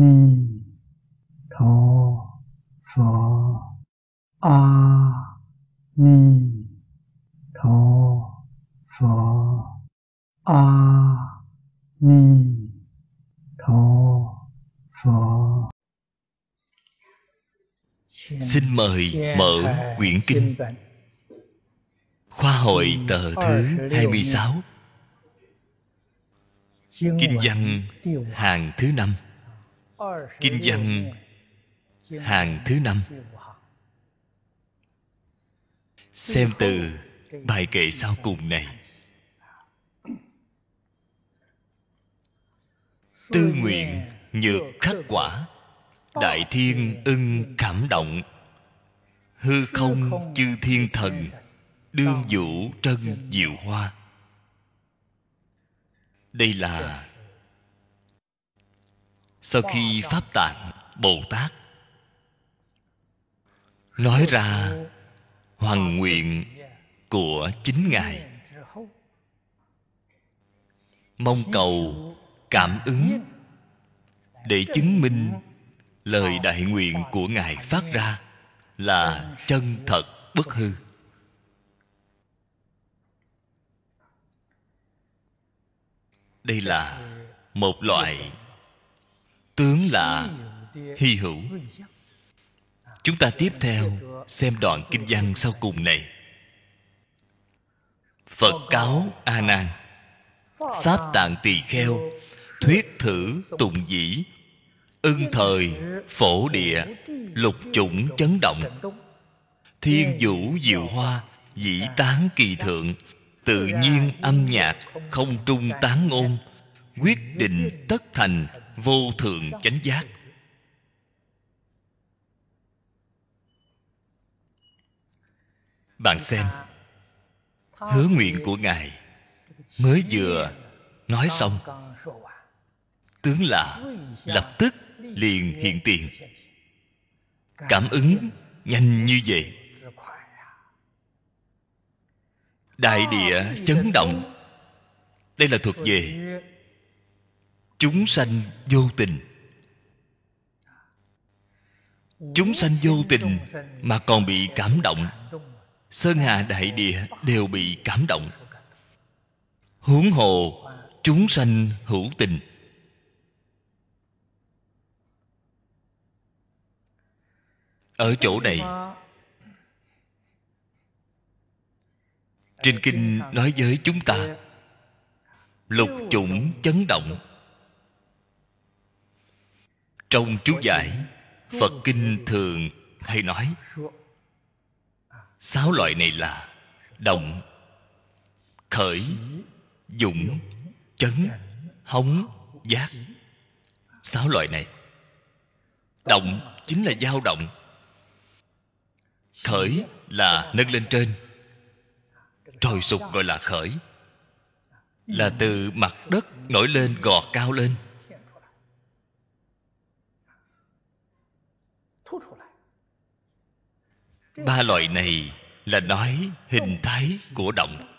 ni tho phở a ni tho phở a ni tho phở Xin mời mở quyển kinh. Khoa hội tờ thứ 26 Kinh văn hàng thứ năm Kinh văn hàng thứ năm. Xem từ bài kệ sau cùng này. Tư nguyện nhược khắc quả, Đại thiên ưng cảm động. Hư không chư thiên thần, Đương vũ trân diệu hoa. Đây là sau khi Pháp Tạng, Bồ Tát Nói ra Hoàng nguyện của chính Ngài, Mong cầu cảm ứng Để chứng minh lời đại nguyện của ngài phát ra là chân thật bất hư. Đây là một loại tướng là hy hữu. Chúng ta tiếp theo xem đoạn kinh văn sau cùng này. Phật cáo a nan. Pháp tạng tỳ kheo, thuyết thử tùng dĩ, ưng thời, phổ địa, lục chủng chấn động. Thiên vũ diệu hoa, dĩ tán kỳ thượng, tự nhiên âm nhạc, không trung tán ngôn quyết định tất thành vô thượng chánh giác. Bạn xem, hứa nguyện của ngài mới vừa nói xong. Tướng là lập tức liền hiện tiền. Cảm ứng nhanh như vậy. Đại địa chấn động. Đây là thuộc về chúng sanh vô tình. Chúng sanh vô tình mà còn bị cảm động. Sơn hà đại địa đều bị cảm động. Huống hồ chúng sanh hữu tình. Ở chỗ này, trên kinh nói với chúng ta, lục chủng chấn động trong chú giải, phật kinh thường hay nói, sáu loại này là động, khởi, dụng, chấn, hống, giác. Sáu loại này. Động chính là dao động. Khởi là nâng lên trên. Trồi sụp gọi là khởi. Là từ mặt đất nổi lên, gò cao lên. Ba loại này là nói hình thái của động.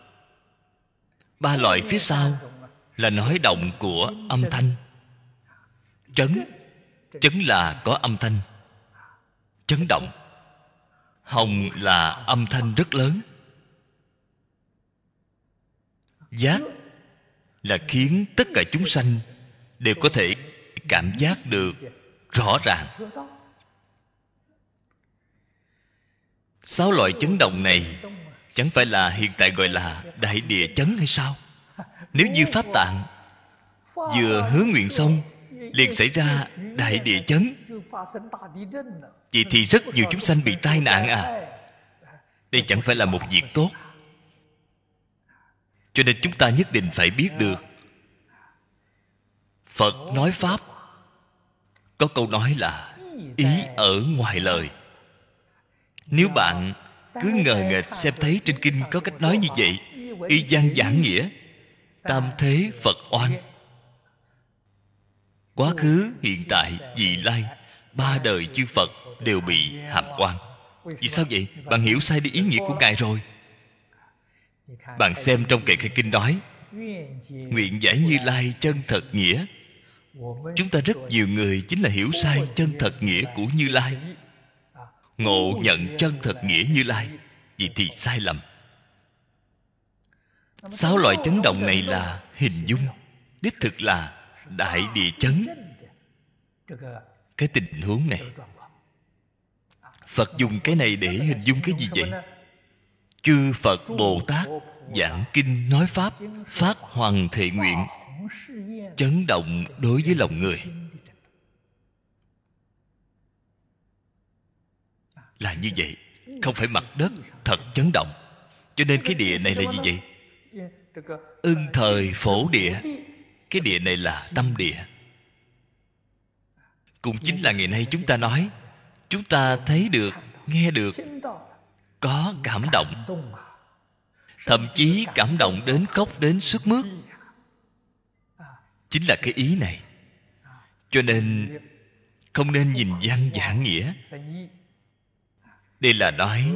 Ba loại phía sau là nói động của âm thanh. Trấn chấn là có âm thanh. Chấn động hồng là âm thanh rất lớn. Giác là khiến tất cả chúng sanh đều có thể cảm giác được rõ ràng sáu loại chấn động này chẳng phải là hiện tại gọi là đại địa chấn hay sao? Nếu như pháp tạng vừa hứa nguyện xong, liền xảy ra đại địa chấn. Vậy thì rất nhiều chúng sanh bị tai nạn à? Đây chẳng phải là một việc tốt. Cho nên chúng ta nhất định phải biết được. Phật nói pháp, có câu nói là ý ở ngoài lời nếu bạn cứ ngờ nghệch xem thấy trên kinh có cách nói như vậy, y văn giảng nghĩa, tam thế phật oan. Quá khứ, hiện tại, vị lai, ba đời chư phật đều bị hàm quan vì sao vậy? Bạn hiểu sai đi ý nghĩa của ngài rồi. Bạn xem trong kệ khai kinh nói, nguyện giải như lai chân thật nghĩa. Chúng ta rất nhiều người chính là hiểu sai chân thật nghĩa của như lai ngộ nhận chân thật nghĩa như lai vậy thì sai lầm. Sáu loại chấn động này là hình dung, đích thực là đại địa chấn. Cái tình huống này, phật dùng cái này để hình dung cái gì vậy? Chư phật bồ tát giảng kinh nói pháp, phát hoàng thệ nguyện, chấn động đối với lòng người. Là như vậy. Không phải mặt đất thật chấn động. Cho nên cái địa này là gì vậy? Ưng thời phổ địa. Cái địa này là tâm địa. Cũng chính là ngày nay chúng ta nói, chúng ta thấy được, nghe được, có cảm động. Thậm chí cảm động đến khóc đến sức mướt. Chính là cái ý này. Cho nên không nên nhìn văn giảng nghĩa đây là nói,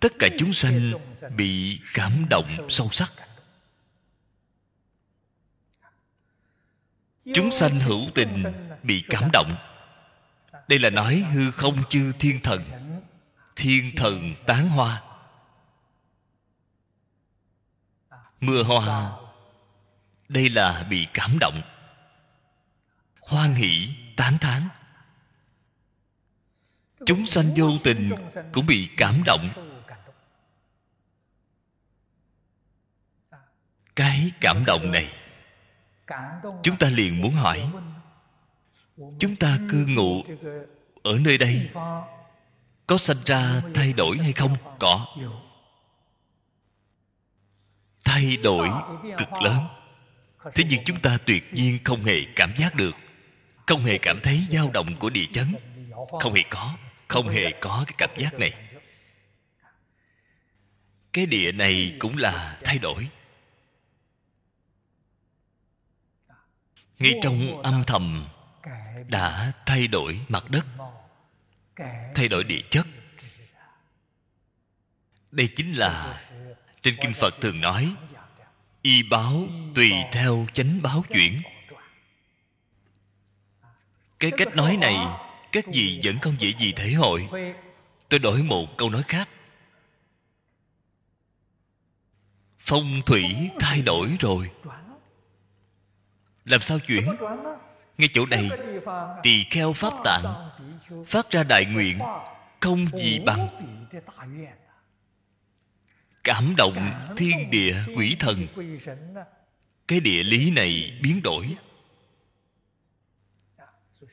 tất cả chúng sanh bị cảm động sâu sắc. Chúng sanh hữu tình bị cảm động. Đây là nói hư không chư thiên thần thiên thần tán hoa. Mưa hoa, đây là bị cảm động. Hoan hỷ tán thán chúng sanh vô tình cũng bị cảm động. Cái cảm động này, chúng ta liền muốn hỏi, chúng ta cư ngụ ở nơi đây, có sanh ra thay đổi hay không? Có. Thay đổi cực lớn. Thế nhưng chúng ta tuyệt nhiên không hề cảm giác được, không hề cảm thấy dao động của địa chấn. Không hề có không hề có cái cảm giác này. Cái địa này cũng là thay đổi. Ngay trong âm thầm đã thay đổi mặt đất, thay đổi địa chất. Đây chính là trên kinh phật thường nói, y báo tùy theo chánh báo chuyển. Cái cách nói này các vị vẫn không dễ gì thể hội. Tôi đổi một câu nói khác. Phong thủy thay đổi rồi. Làm sao chuyển? Ngay chỗ này, tỳ kheo pháp tạng phát ra đại nguyện không gì bằng. Cảm động thiên địa quỷ thần. Cái địa lý này biến đổi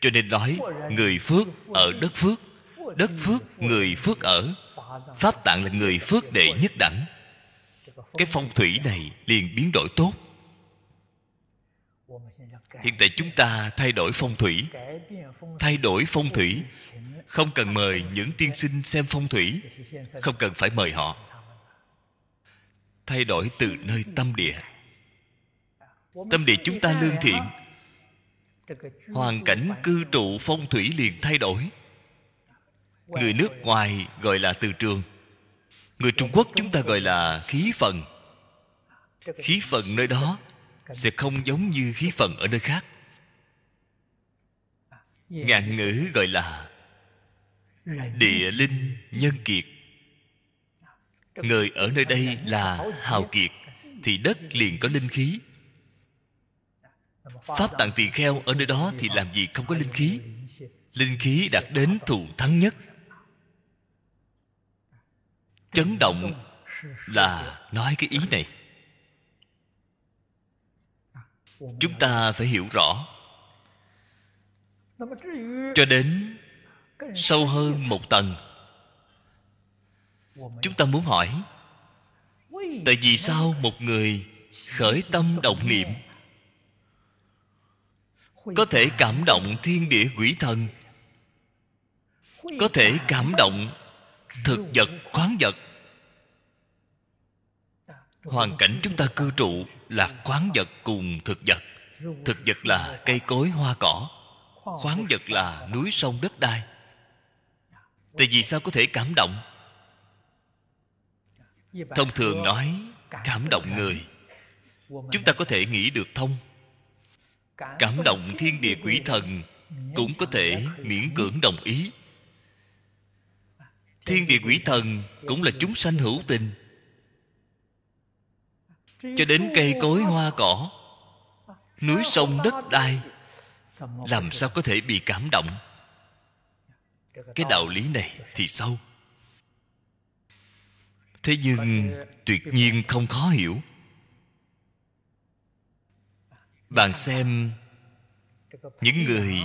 cho nên nói, người phước ở đất phước đất phước, người phước ở. Pháp tạng là người phước đệ nhất đẳng. Cái phong thủy này liền biến đổi tốt. Hiện tại chúng ta thay đổi phong thủy. Thay đổi phong thủy, không cần mời những tiên sinh xem phong thủy, không cần phải mời họ. Thay đổi từ nơi tâm địa. Tâm địa chúng ta lương thiện hoàn cảnh cư trụ phong thủy liền thay đổi. Người nước ngoài gọi là từ trường. Người trung quốc chúng ta gọi là khí phần. Khí phần nơi đó sẽ không giống như khí phần ở nơi khác. Ngạn ngữ gọi là địa linh nhân kiệt. Người ở nơi đây là hào kiệt, thì đất liền có linh khí pháp tạng tỳ kheo ở nơi đó thì làm gì không có linh khí? Linh khí đạt đến thù thắng nhất. Chấn động là nói cái ý này. Chúng ta phải hiểu rõ. Cho đến sâu hơn một tầng, chúng ta muốn hỏi, tại vì sao một người khởi tâm động niệm có thể cảm động thiên địa quỷ thần. Có thể cảm động thực vật, khoáng vật. Hoàn cảnh chúng ta cư trụ là khoáng vật cùng thực vật. Thực vật là cây cối, hoa cỏ. Khoáng vật là núi, sông, đất đai. Tại vì sao có thể cảm động? Thông thường nói, cảm động người. Chúng ta có thể nghĩ được thông cảm động thiên địa quỷ thần cũng có thể miễn cưỡng đồng ý. Thiên địa quỷ thần cũng là chúng sanh hữu tình. Cho đến cây cối hoa cỏ núi sông đất đai làm sao có thể bị cảm động? Cái đạo lý này thì sâu thế nhưng tuyệt nhiên không khó hiểu bạn xem những người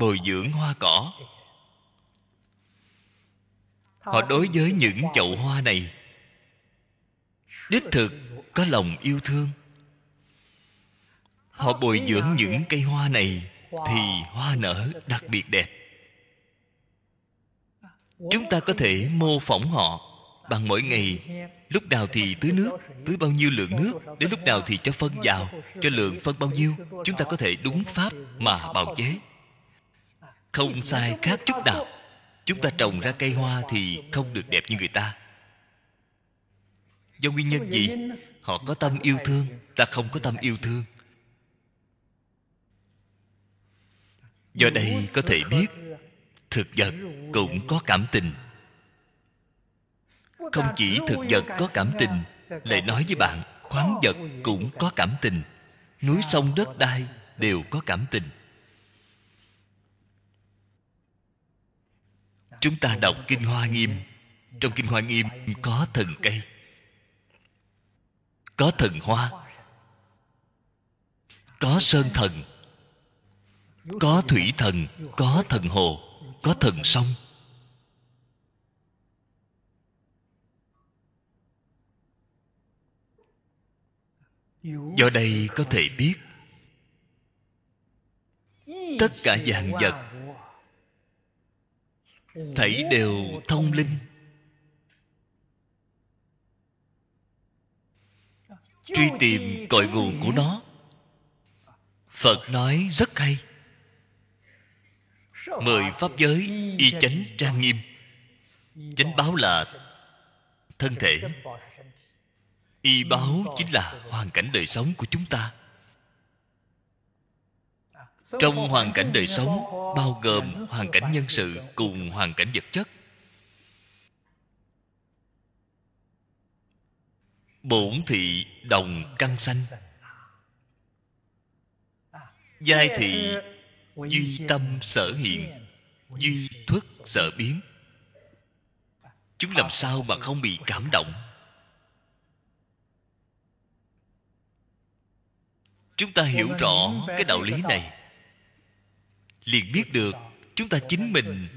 bồi dưỡng hoa cỏ. Họ đối với những chậu hoa này, đích thực có lòng yêu thương. Họ bồi dưỡng những cây hoa này thì hoa nở đặc biệt đẹp. Chúng ta có thể mô phỏng họ bằng mỗi ngày lúc nào thì tưới nước, tưới bao nhiêu lượng nước, đến lúc nào thì cho phân vào, cho lượng phân bao nhiêu, chúng ta có thể đúng pháp mà bào chế. Không sai khác chút nào. Chúng ta trồng ra cây hoa thì không được đẹp như người ta. Do nguyên nhân gì? Họ có tâm yêu thương, ta không có tâm yêu thương. Do đây có thể biết, thực vật cũng có cảm tình không chỉ thực vật có cảm tình lại nói với bạn khoáng vật cũng có cảm tình. núi sông đất đai đều có cảm tình. Chúng ta đọc kinh hoa nghiêm. Trong kinh hoa nghiêm có thần cây có thần hoa có sơn thần có thủy thần có thần hồ có thần sông do đây có thể biết, tất cả dạng vật thảy đều thông linh. Truy tìm cội nguồn của nó. Phật nói rất hay. Mười pháp giới y chánh trang nghiêm, chánh báo là thân thể y báo chính là hoàn cảnh đời sống của chúng ta. Trong hoàn cảnh đời sống bao gồm hoàn cảnh nhân sự cùng hoàn cảnh vật chất. Bổn thị đồng căn sanh. Giai thị duy tâm sở hiện duy thuất sở biến. Chúng làm sao mà không bị cảm động chúng ta hiểu rõ cái đạo lý này. Liền biết được chúng ta chính mình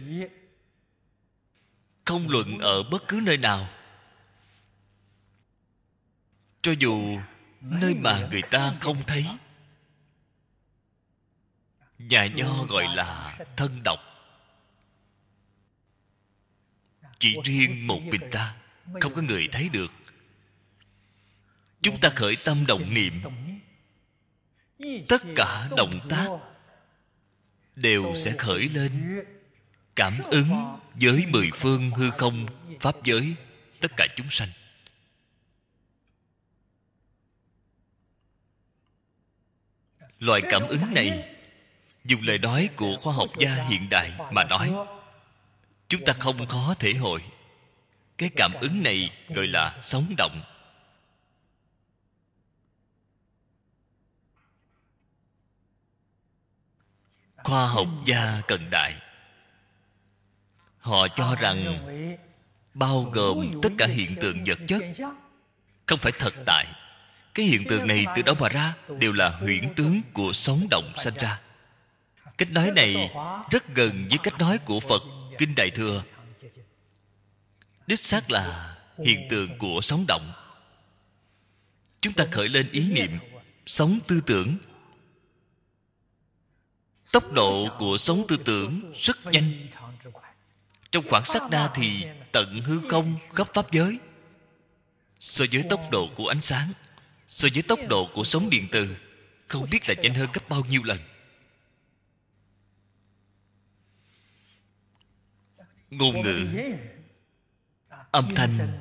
không luận ở bất cứ nơi nào. Cho dù nơi mà người ta không thấy, nhà nho gọi là thân độc. Chỉ riêng một mình ta, không có người thấy được. Chúng ta khởi tâm đồng niệm tất cả động tác đều sẽ khởi lên. cảm ứng với mười phương hư không pháp giới tất cả chúng sanh. Loại cảm ứng này dùng lời nói của khoa học gia hiện đại mà nói chúng ta không khó thể hội cái cảm ứng này gọi là sống động khoa học gia cận đại. Họ cho rằng bao gồm tất cả hiện tượng vật chất không phải thật tại. Cái hiện tượng này từ đâu mà ra đều là huyễn tướng của sống động sanh ra. Cách nói này rất gần với cách nói của phật kinh đại thừa. Đích xác là hiện tượng của sống động. Chúng ta khởi lên ý niệm sống tư tưởng tốc độ của sống tư tưởng rất nhanh. Trong khoảng sát na thì tận hư không khắp pháp giới. So với tốc độ của ánh sáng, so với tốc độ của sóng điện từ, không biết là nhanh hơn gấp bao nhiêu lần. Ngôn ngữ, âm thanh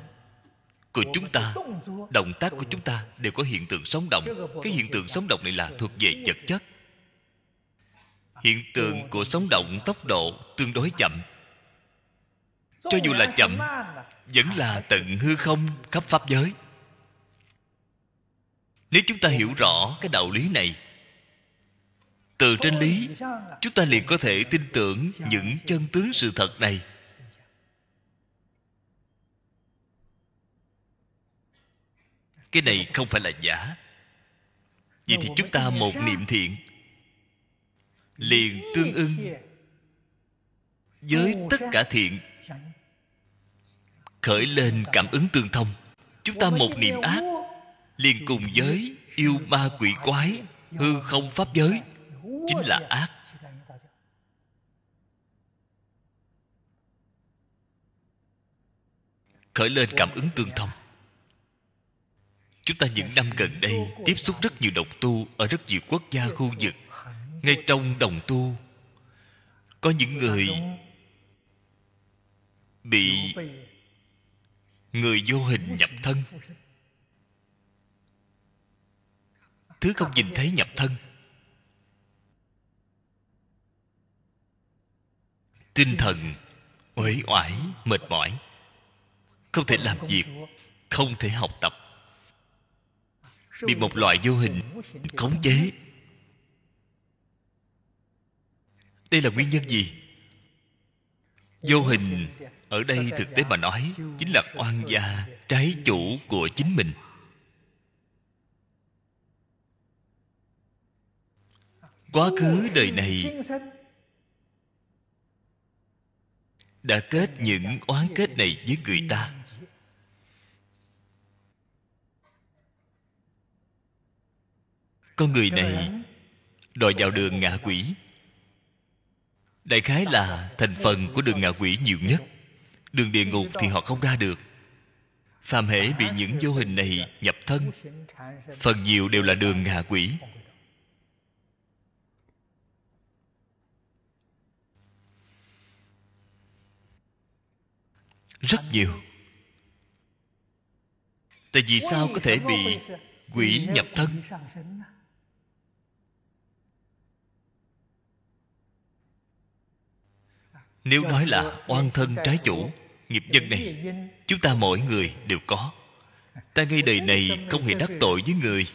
của chúng ta, động tác của chúng ta đều có hiện tượng sống động. Cái hiện tượng sống động này là thuộc về vật chất hiện tượng của sống động tốc độ tương đối chậm. Cho dù là chậm, vẫn là tận hư không khắp pháp giới. Nếu chúng ta hiểu rõ cái đạo lý này, từ trên lý, chúng ta liền có thể tin tưởng những chân tướng sự thật này. Cái này không phải là giả. Vậy thì chúng ta một niệm thiện liền tương ưng với tất cả thiện. Khởi lên cảm ứng tương thông. Chúng ta một niệm ác, liền cùng với yêu ma quỷ quái, hư không pháp giới. Chính là ác. Khởi lên cảm ứng tương thông. Chúng ta những năm gần đây tiếp xúc rất nhiều đồng tu ở rất nhiều quốc gia khu vực ngay trong đồng tu có những người bị người vô hình nhập thân thứ không nhìn thấy nhập thân tinh thần uể oải mệt mỏi không thể làm việc không thể học tập bị một loại vô hình khống chế đây là nguyên nhân gì? Vô hình, ở đây thực tế mà nói, chính là oan gia trái chủ của chính mình. Quá khứ đời này đã kết những oán kết này với người ta. Con người này đòi vào đường ngạ quỷ đại khái là thành phần của đường ngạ quỷ nhiều nhất. Đường địa ngục thì họ không ra được. Phàm hễ bị những vô hình này nhập thân, phần nhiều đều là đường ngạ quỷ. Rất nhiều. Tại vì sao có thể bị quỷ nhập thân? Nếu nói là oan thân trái chủ nghiệp nhân này chúng ta mỗi người đều có. Ta ngay đời này không hề đắc tội với người.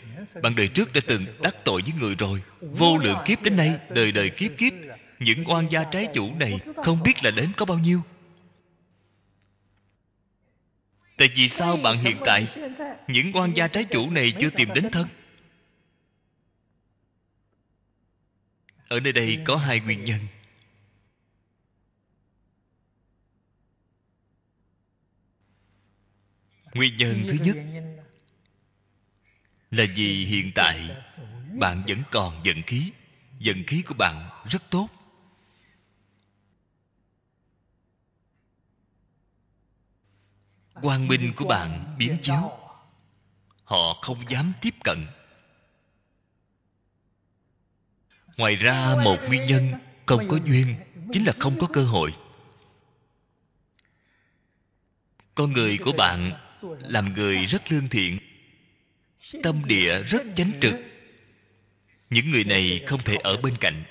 Bạn đời trước đã từng đắc tội với người rồi. Vô lượng kiếp đến nay đời đời kiếp kiếp những oan gia trái chủ này không biết là đến có bao nhiêu. Tại vì sao bạn hiện tại những quan gia trái chủ này chưa tìm đến thân? Ở nơi đây có hai nguyên nhân nguyên nhân thứ nhất là vì hiện tại bạn vẫn còn giận khí. Giận khí của bạn rất tốt. Quang minh của bạn biến chiếu. Họ không dám tiếp cận. Ngoài ra, một nguyên nhân không có duyên chính là không có cơ hội. Con người của bạn làm người rất lương thiện, tâm địa rất chánh trực. Những người này không thể ở bên cạnh.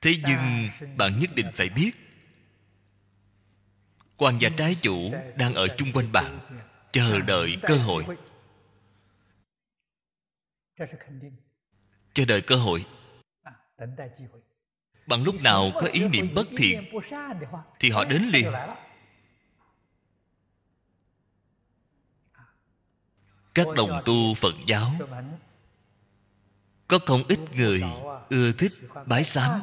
Thế nhưng bạn nhất định phải biết, quan gia trái chủ đang ở chung quanh bạn, chờ đợi cơ hội. Chờ đợi cơ hội. Bằng lúc nào có ý niệm bất thiện, thì họ đến liền. Các đồng tu phật giáo. Có không ít người ưa thích bái sám.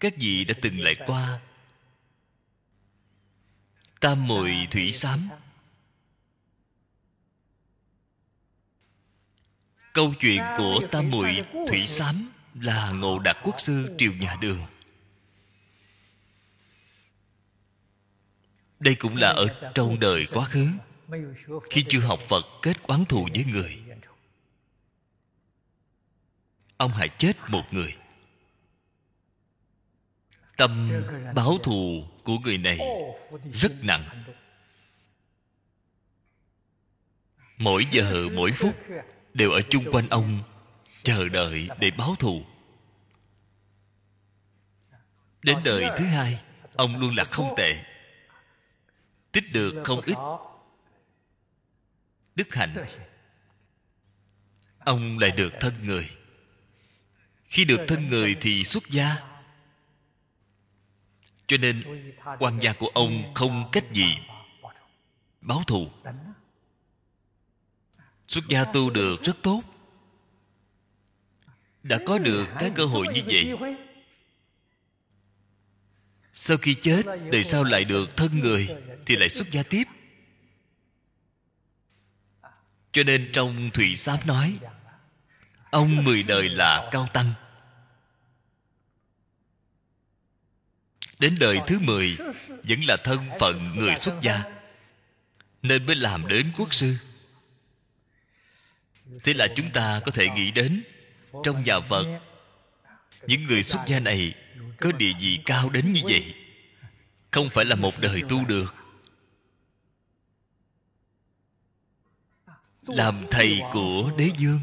Các vị đã từng lại qua. Tam mùi thủy sám. Câu chuyện của tam mùi thủy sám là ngộ đạt quốc sư triều nhà đường. Đây cũng là ở trong đời quá khứ khi chưa học phật, kết quán thù với người. Ông hại chết một người. Tâm báo thù của người này rất nặng. Mỗi giờ, mỗi phút đều ở chung quanh ông, chờ đợi để báo thù. Đến đời thứ hai, ông luôn là không tệ. Tích được không ít đức hạnh. Ông lại được thân người. Khi được thân người thì xuất gia. Cho nên, quan gia của ông không cách gì báo thù. Xuất gia tu được rất tốt. Đã có được cái cơ hội như vậy. Sau khi chết, đời sau lại được thân người thì lại xuất gia tiếp cho nên trong thủy sáp nói, ông mười đời là cao tăng. Đến đời thứ mười, vẫn là thân phận người xuất gia, nên mới làm đến quốc sư. Thế là chúng ta có thể nghĩ đến, trong nhà phật, những người xuất gia này có địa vị cao đến như vậy. Không phải là một đời tu được làm thầy của đế dương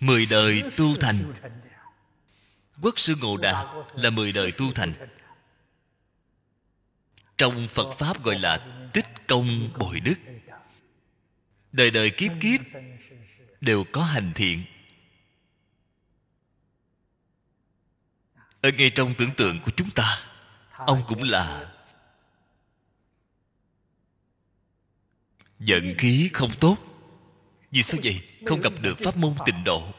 mười đời tu thành. Quốc sư ngộ đạt là mười đời tu thành. Trong phật pháp gọi là tích công bồi đức. Đời đời kiếp kiếp đều có hành thiện. Ở ngay trong tưởng tượng của chúng ta, ông cũng là giận khí không tốt vì sao vậy? Không gặp được pháp môn tịnh độ.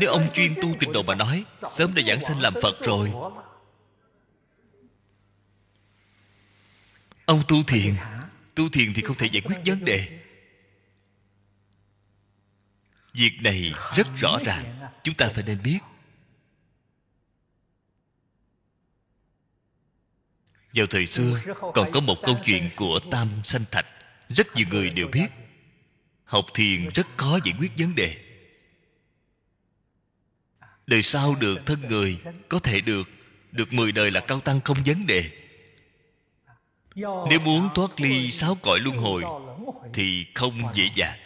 Nếu ông chuyên tu tịnh độ mà nói, sớm đã giảng sanh làm phật rồi. Ông tu thiền. Tu thiền thì không thể giải quyết vấn đề. Việc này rất rõ ràng. Chúng ta phải nên biết. Vào thời xưa, còn có một câu chuyện của tam sanh thạch. Rất nhiều người đều biết học thiền rất khó giải quyết vấn đề. Đời sau được thân người, có thể được được mười đời là cao tăng không vấn đề. Nếu muốn thoát ly sáu cõi luân hồi, thì không dễ dàng.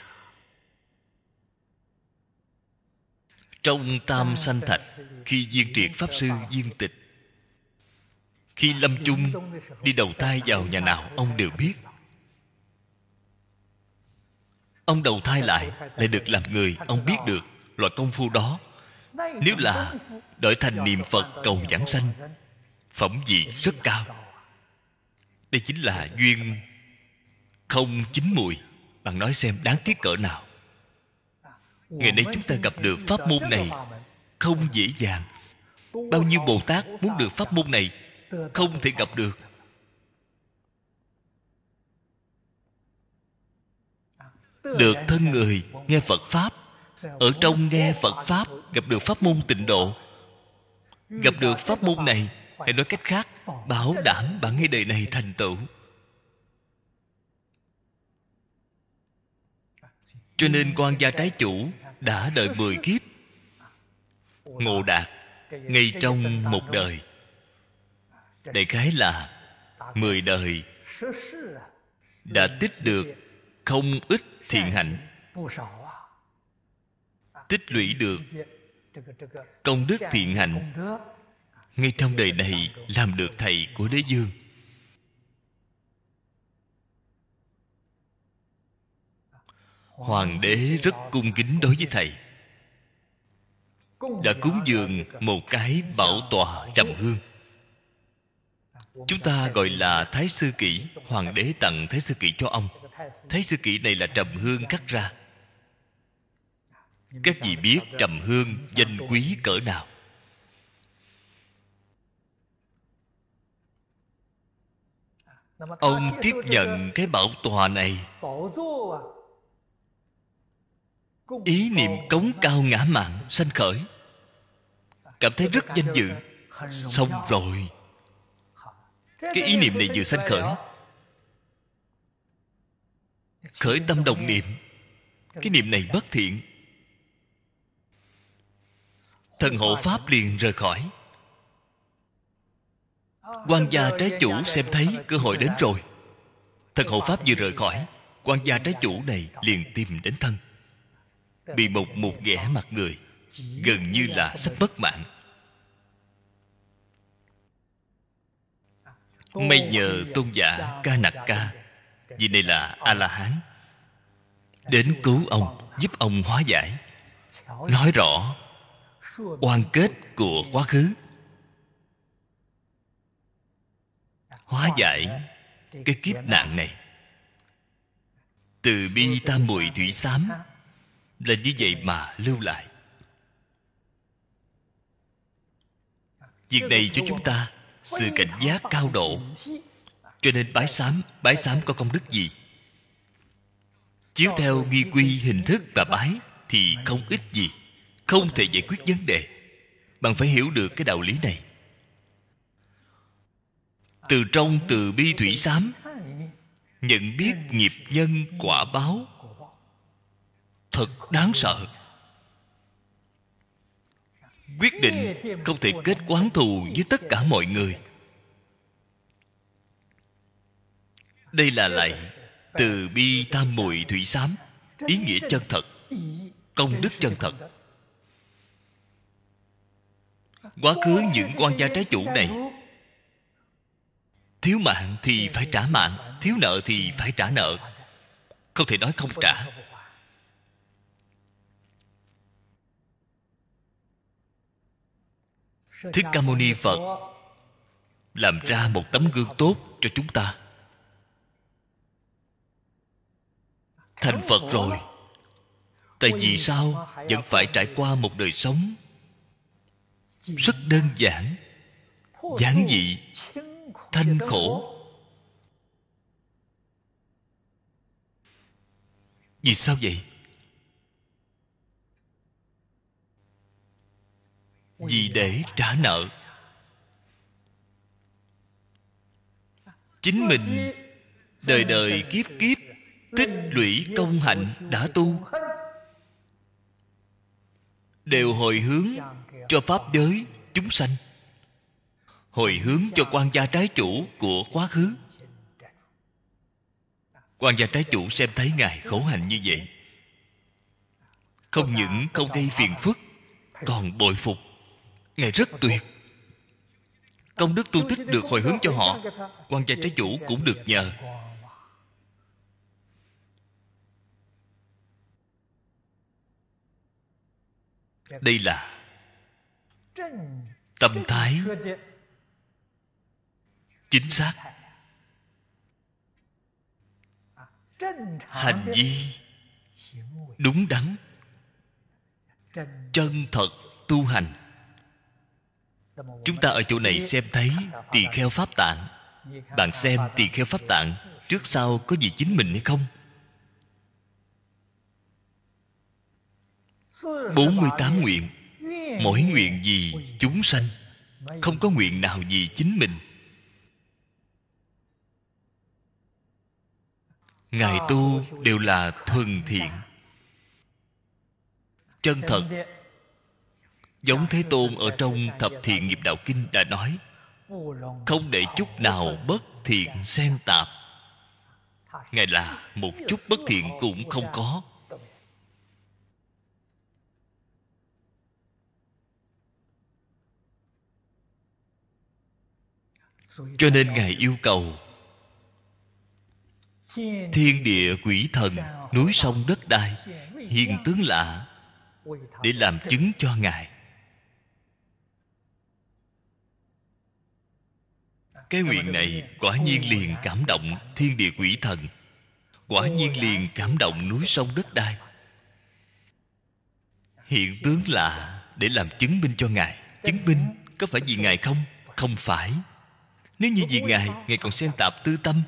Trong tam sanh thạch, khi viên triệt pháp sư viên tịch, khi lâm chung, đi đầu thai vào nhà nào, ông đều biết ông đầu thai lại lại được làm người, ông biết được loại công phu đó. Nếu là đổi thành niệm phật cầu giảng sanh, phẩm vị rất cao. Đây chính là duyên không chín mùi. Bạn nói xem đáng tiếc cỡ nào. Ngày nay chúng ta gặp được pháp môn này không dễ dàng. Bao nhiêu bồ tát muốn được pháp môn này không thể gặp được. Được thân người, nghe phật pháp. Ở trong nghe phật pháp, gặp được pháp môn tịnh độ. Gặp được pháp môn này hay nói cách khác, bảo đảm bạn ngay đời này thành tựu. Cho nên quan gia trái chủ đã đợi mười kiếp. Ngộ đạt, ngay trong một đời. Đại khái là mười đời. Đã tích được không ít thiện hạnh. Tích lũy được công đức thiện hạnh ngay trong đời này làm được thầy của đế dương hoàng đế rất cung kính đối với thầy. Đã cúng dường một cái bảo tòa trầm hương. Chúng ta gọi là thái sư kỷ, hoàng đế tặng thái sư kỷ cho ông thấy sư kỷ này là trầm hương cắt ra. Các vị biết trầm hương danh quý cỡ nào? Ông tiếp nhận cái bảo tòa này. Ý niệm cống cao ngã mạng sanh khởi. Cảm thấy rất danh dự. Xong rồi. Cái ý niệm này vừa sanh khởi khởi tâm đồng niệm. Cái niệm này bất thiện. Thần hộ pháp liền rời khỏi. Quan gia trái chủ xem thấy cơ hội đến rồi. Thần hộ pháp vừa rời khỏi quan gia trái chủ này liền tìm đến thân. Bị một một ghẻ mặt người, gần như là sắp mất mạng may nhờ tôn giả ca nặc ca vì đây là a la hán đến cứu ông, giúp ông hóa giải. Nói rõ oan kết của quá khứ. Hóa giải cái kiếp nạn này. Từ bi tam mùi thủy xám là như vậy mà lưu lại. Việc này cho chúng ta sự cảnh giác cao độ cho nên bái sám bái sám có công đức gì? Chiếu theo nghi quy hình thức và bái thì không ít gì, không thể giải quyết vấn đề. Bạn phải hiểu được cái đạo lý này. Từ trong từ bi thủy sám, nhận biết nghiệp nhân quả báo, thật đáng sợ. Quyết định không thể kết quán thù với tất cả mọi người. Đây là lại từ bi tam muội thủy xám ý nghĩa chân thật công đức chân thật. quá khứ những quan gia trái chủ này. thiếu mạng thì phải trả mạng thiếu nợ thì phải trả nợ. Không thể nói không trả. thích ca mâu ni phật. làm ra một tấm gương tốt cho chúng ta thành phật rồi. Tại vì sao? vẫn phải trải qua một đời sống rất đơn giản giản dị thanh khổ. vì sao vậy? Vì để trả nợ. Chính mình đời đời kiếp kiếp tích lũy công hạnh đã tu. Đều hồi hướng cho pháp giới chúng sanh. Hồi hướng cho quan gia trái chủ của quá khứ. Quan gia trái chủ xem thấy ngài khổ hạnh như vậy. Không những không gây phiền phức, còn bội phục. Ngài rất tuyệt. Công đức tu tích được hồi hướng cho họ, quan gia trái chủ cũng được nhờ. Đây là tâm thái chính xác. Hành vi đúng đắn, chân thật tu hành. Chúng ta ở chỗ này xem thấy tỳ kheo pháp tạng. Bạn xem tỳ kheo pháp tạng trước sau có gì chính mình hay không? 48 nguyện. Mỗi nguyện gì chúng sanh. Không có nguyện nào gì chính mình. Ngài tu đều là thuần thiện. Chân thật. Giống Thế Tôn ở trong Thập Thiện Nghiệp Đạo Kinh đã nói Không để chút nào bất thiện xen tạp. Ngài là một chút bất thiện cũng không có cho nên ngài yêu cầu thiên địa quỷ thần núi sông đất đai hiền tướng lạ để làm chứng cho ngài. Cái nguyện này quả nhiên liền cảm động thiên địa quỷ thần, quả nhiên liền cảm động núi sông đất đai. Hiện tướng lạ để làm chứng minh cho ngài. Chứng minh có phải vì ngài không? Không phải nếu như vì ngài ngài còn xen tạp tư tâm.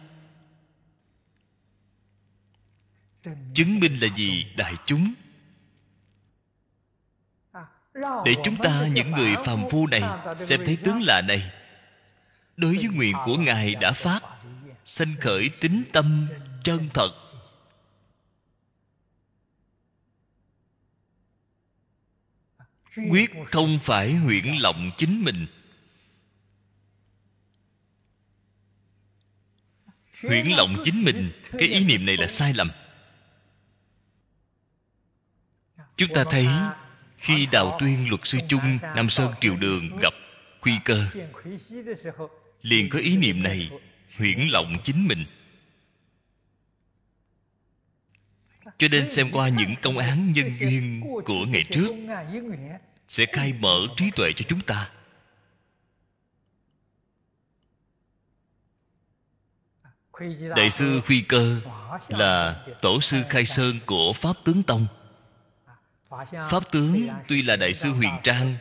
Chứng minh là gì đại chúng. Để chúng ta những người phàm phu này xem thấy tướng lạ này. Đối với nguyện của ngài đã phát sanh khởi tính tâm chân thật. quyết không phải huyễn lộng chính mình huyễn lộng chính mình. Cái ý niệm này là sai lầm. Chúng ta thấy, khi đào tuyên luật sư chung, nam sơn triều đường gặp khuy cơ, liền có ý niệm này huyễn lộng chính mình. Cho nên xem qua những công án nhân duyên của ngày trước, sẽ khai mở trí tuệ cho chúng ta. Đại sư khuy cơ là tổ sư khai sơn của pháp tướng tông. Pháp tướng tuy là đại sư huyền trang,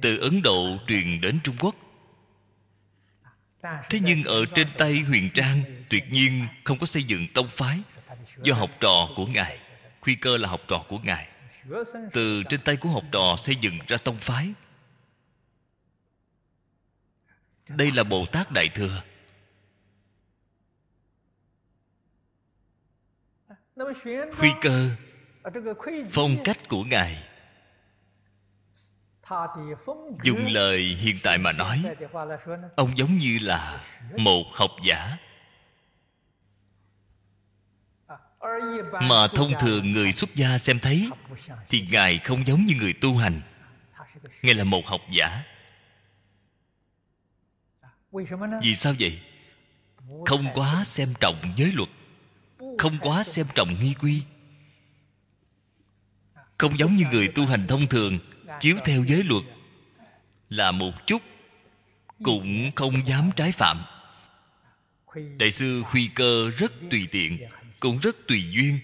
từ ấn độ truyền đến trung quốc. Thế nhưng ở trên tay huyền trang tuyệt nhiên không có xây dựng tông phái do học trò của ngài. Khuy cơ là học trò của ngài. Từ trên tay của học trò xây dựng ra tông phái. Đây là bồ tát đại thừa. Khuy cơ phong cách của ngài. Dùng lời hiện tại mà nói ông giống như là một học giả. Mà thông thường người xuất gia xem thấy thì ngài không giống như người tu hành. Ngài là một học giả. Vì sao vậy? Không quá xem trọng giới luật không quá xem trọng nghi quy. Không giống như người tu hành thông thường, chiếu theo giới luật, là một chút cũng không dám trái phạm. Đại sư huy cơ rất tùy tiện, cũng rất tùy duyên.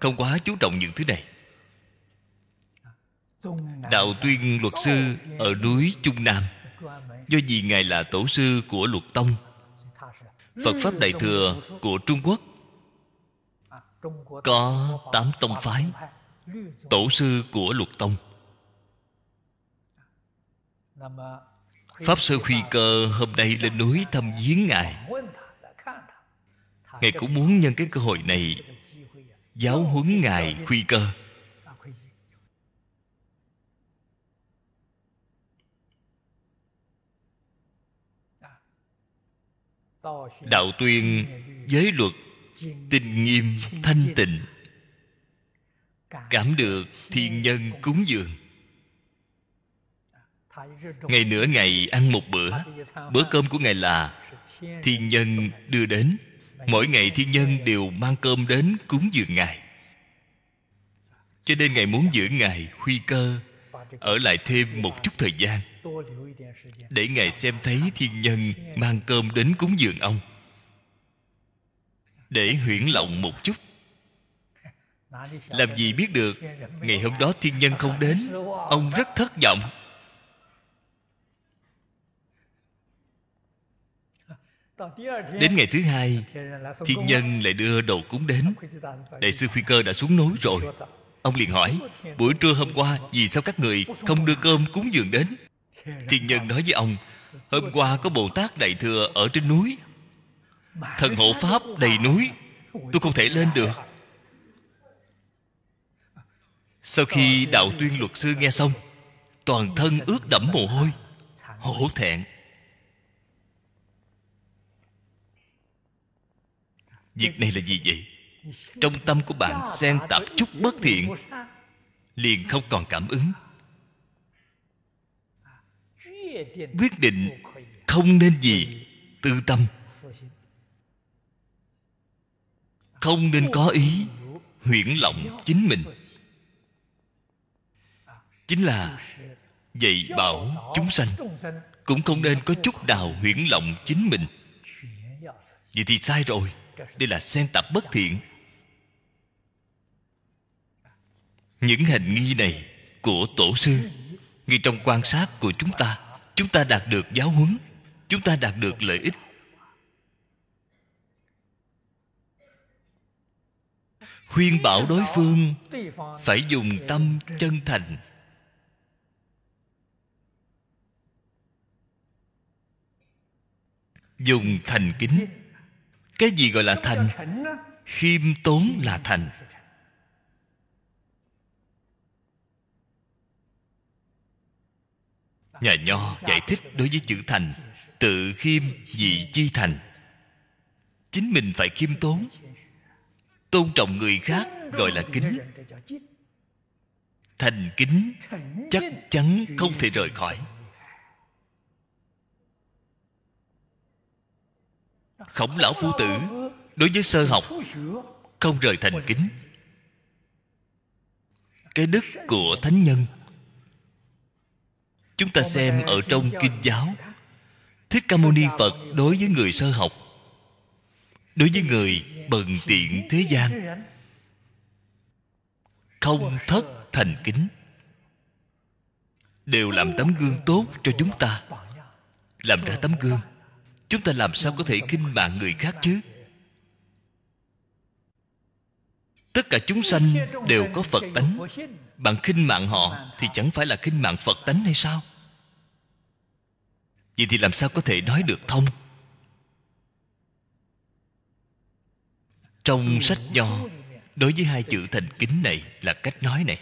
Không quá chú trọng những thứ này. Đạo tuyên luật sư ở núi trung nam. Do vì ngài là tổ sư của luật tông phật pháp đại thừa của trung quốc. Có tám tông phái. Tổ sư của luật tông. Pháp sư Huy cơ hôm nay lên núi thăm viếng ngài. Ngài cũng muốn nhân cái cơ hội này giáo huấn ngài Huy cơ. Đạo tuyên giới luật tinh nghiêm thanh tịnh. Cảm được thiên nhân cúng dường. Ngày nửa ngày ăn một bữa bữa cơm của ngài là thiên nhân đưa đến. Mỗi ngày thiên nhân đều mang cơm đến cúng dường ngài. Cho nên ngài muốn giữ ngài huy cơ ở lại thêm một chút thời gian, để ngài xem thấy thiên nhân mang cơm đến cúng dường ông. Để huyễn lộng một chút. Làm gì biết được, ngày hôm đó thiên nhân không đến, ông rất thất vọng. Đến ngày thứ hai, thiên nhân lại đưa đồ cúng đến. Đại sư khuy cơ đã xuống núi rồi ông liền hỏi, buổi trưa hôm qua, vì sao các người không đưa cơm cúng dường đến? Thiên nhân nói với ông, hôm qua có bồ tát đại thừa ở trên núi. Thần hộ pháp đầy núi. Tôi không thể lên được. Sau khi đạo tuyên luật sư nghe xong, toàn thân ướt đẫm mồ hôi, hổ thẹn. Việc này là gì vậy? Trong tâm của bạn xen tạp chút bất thiện, liền không còn cảm ứng. Quyết định không nên gì, tư tâm. Không nên có ý, huyễn lộng chính mình. Chính là dạy bảo chúng sanh, cũng không nên có chút nào huyễn lộng chính mình. Vậy thì sai rồi, đây là xen tạp bất thiện. Những hành nghi này của tổ sư ngay trong quan sát của chúng ta chúng ta đạt được giáo huấn, chúng ta đạt được lợi ích. Khuyên bảo đối phương phải dùng tâm chân thành. Dùng thành kính. Cái gì gọi là thành? Khiêm tốn là thành. Nhà nho giải thích đối với chữ thành, tự khiêm dị chi thành. Chính mình phải khiêm tốn, tôn trọng người khác gọi là kính. Thành kính chắc chắn không thể rời khỏi. Khổng lão phu tử, đối với sơ học, không rời thành kính. Cái đức của thánh nhân chúng ta xem ở trong kinh giáo. thích ca mâu ni phật đối với người sơ học. Đối với người bần tiện thế gian. Không thất thành kính. Đều làm tấm gương tốt cho chúng ta. Làm ra tấm gương. Chúng ta làm sao có thể kinh mạng người khác chứ tất cả chúng sanh đều có phật tánh. Bạn khinh mạng họ thì chẳng phải là khinh mạng phật tánh hay sao? Vậy thì làm sao có thể nói được thông? Trong sách nho đối với hai chữ thành kính này là cách nói này.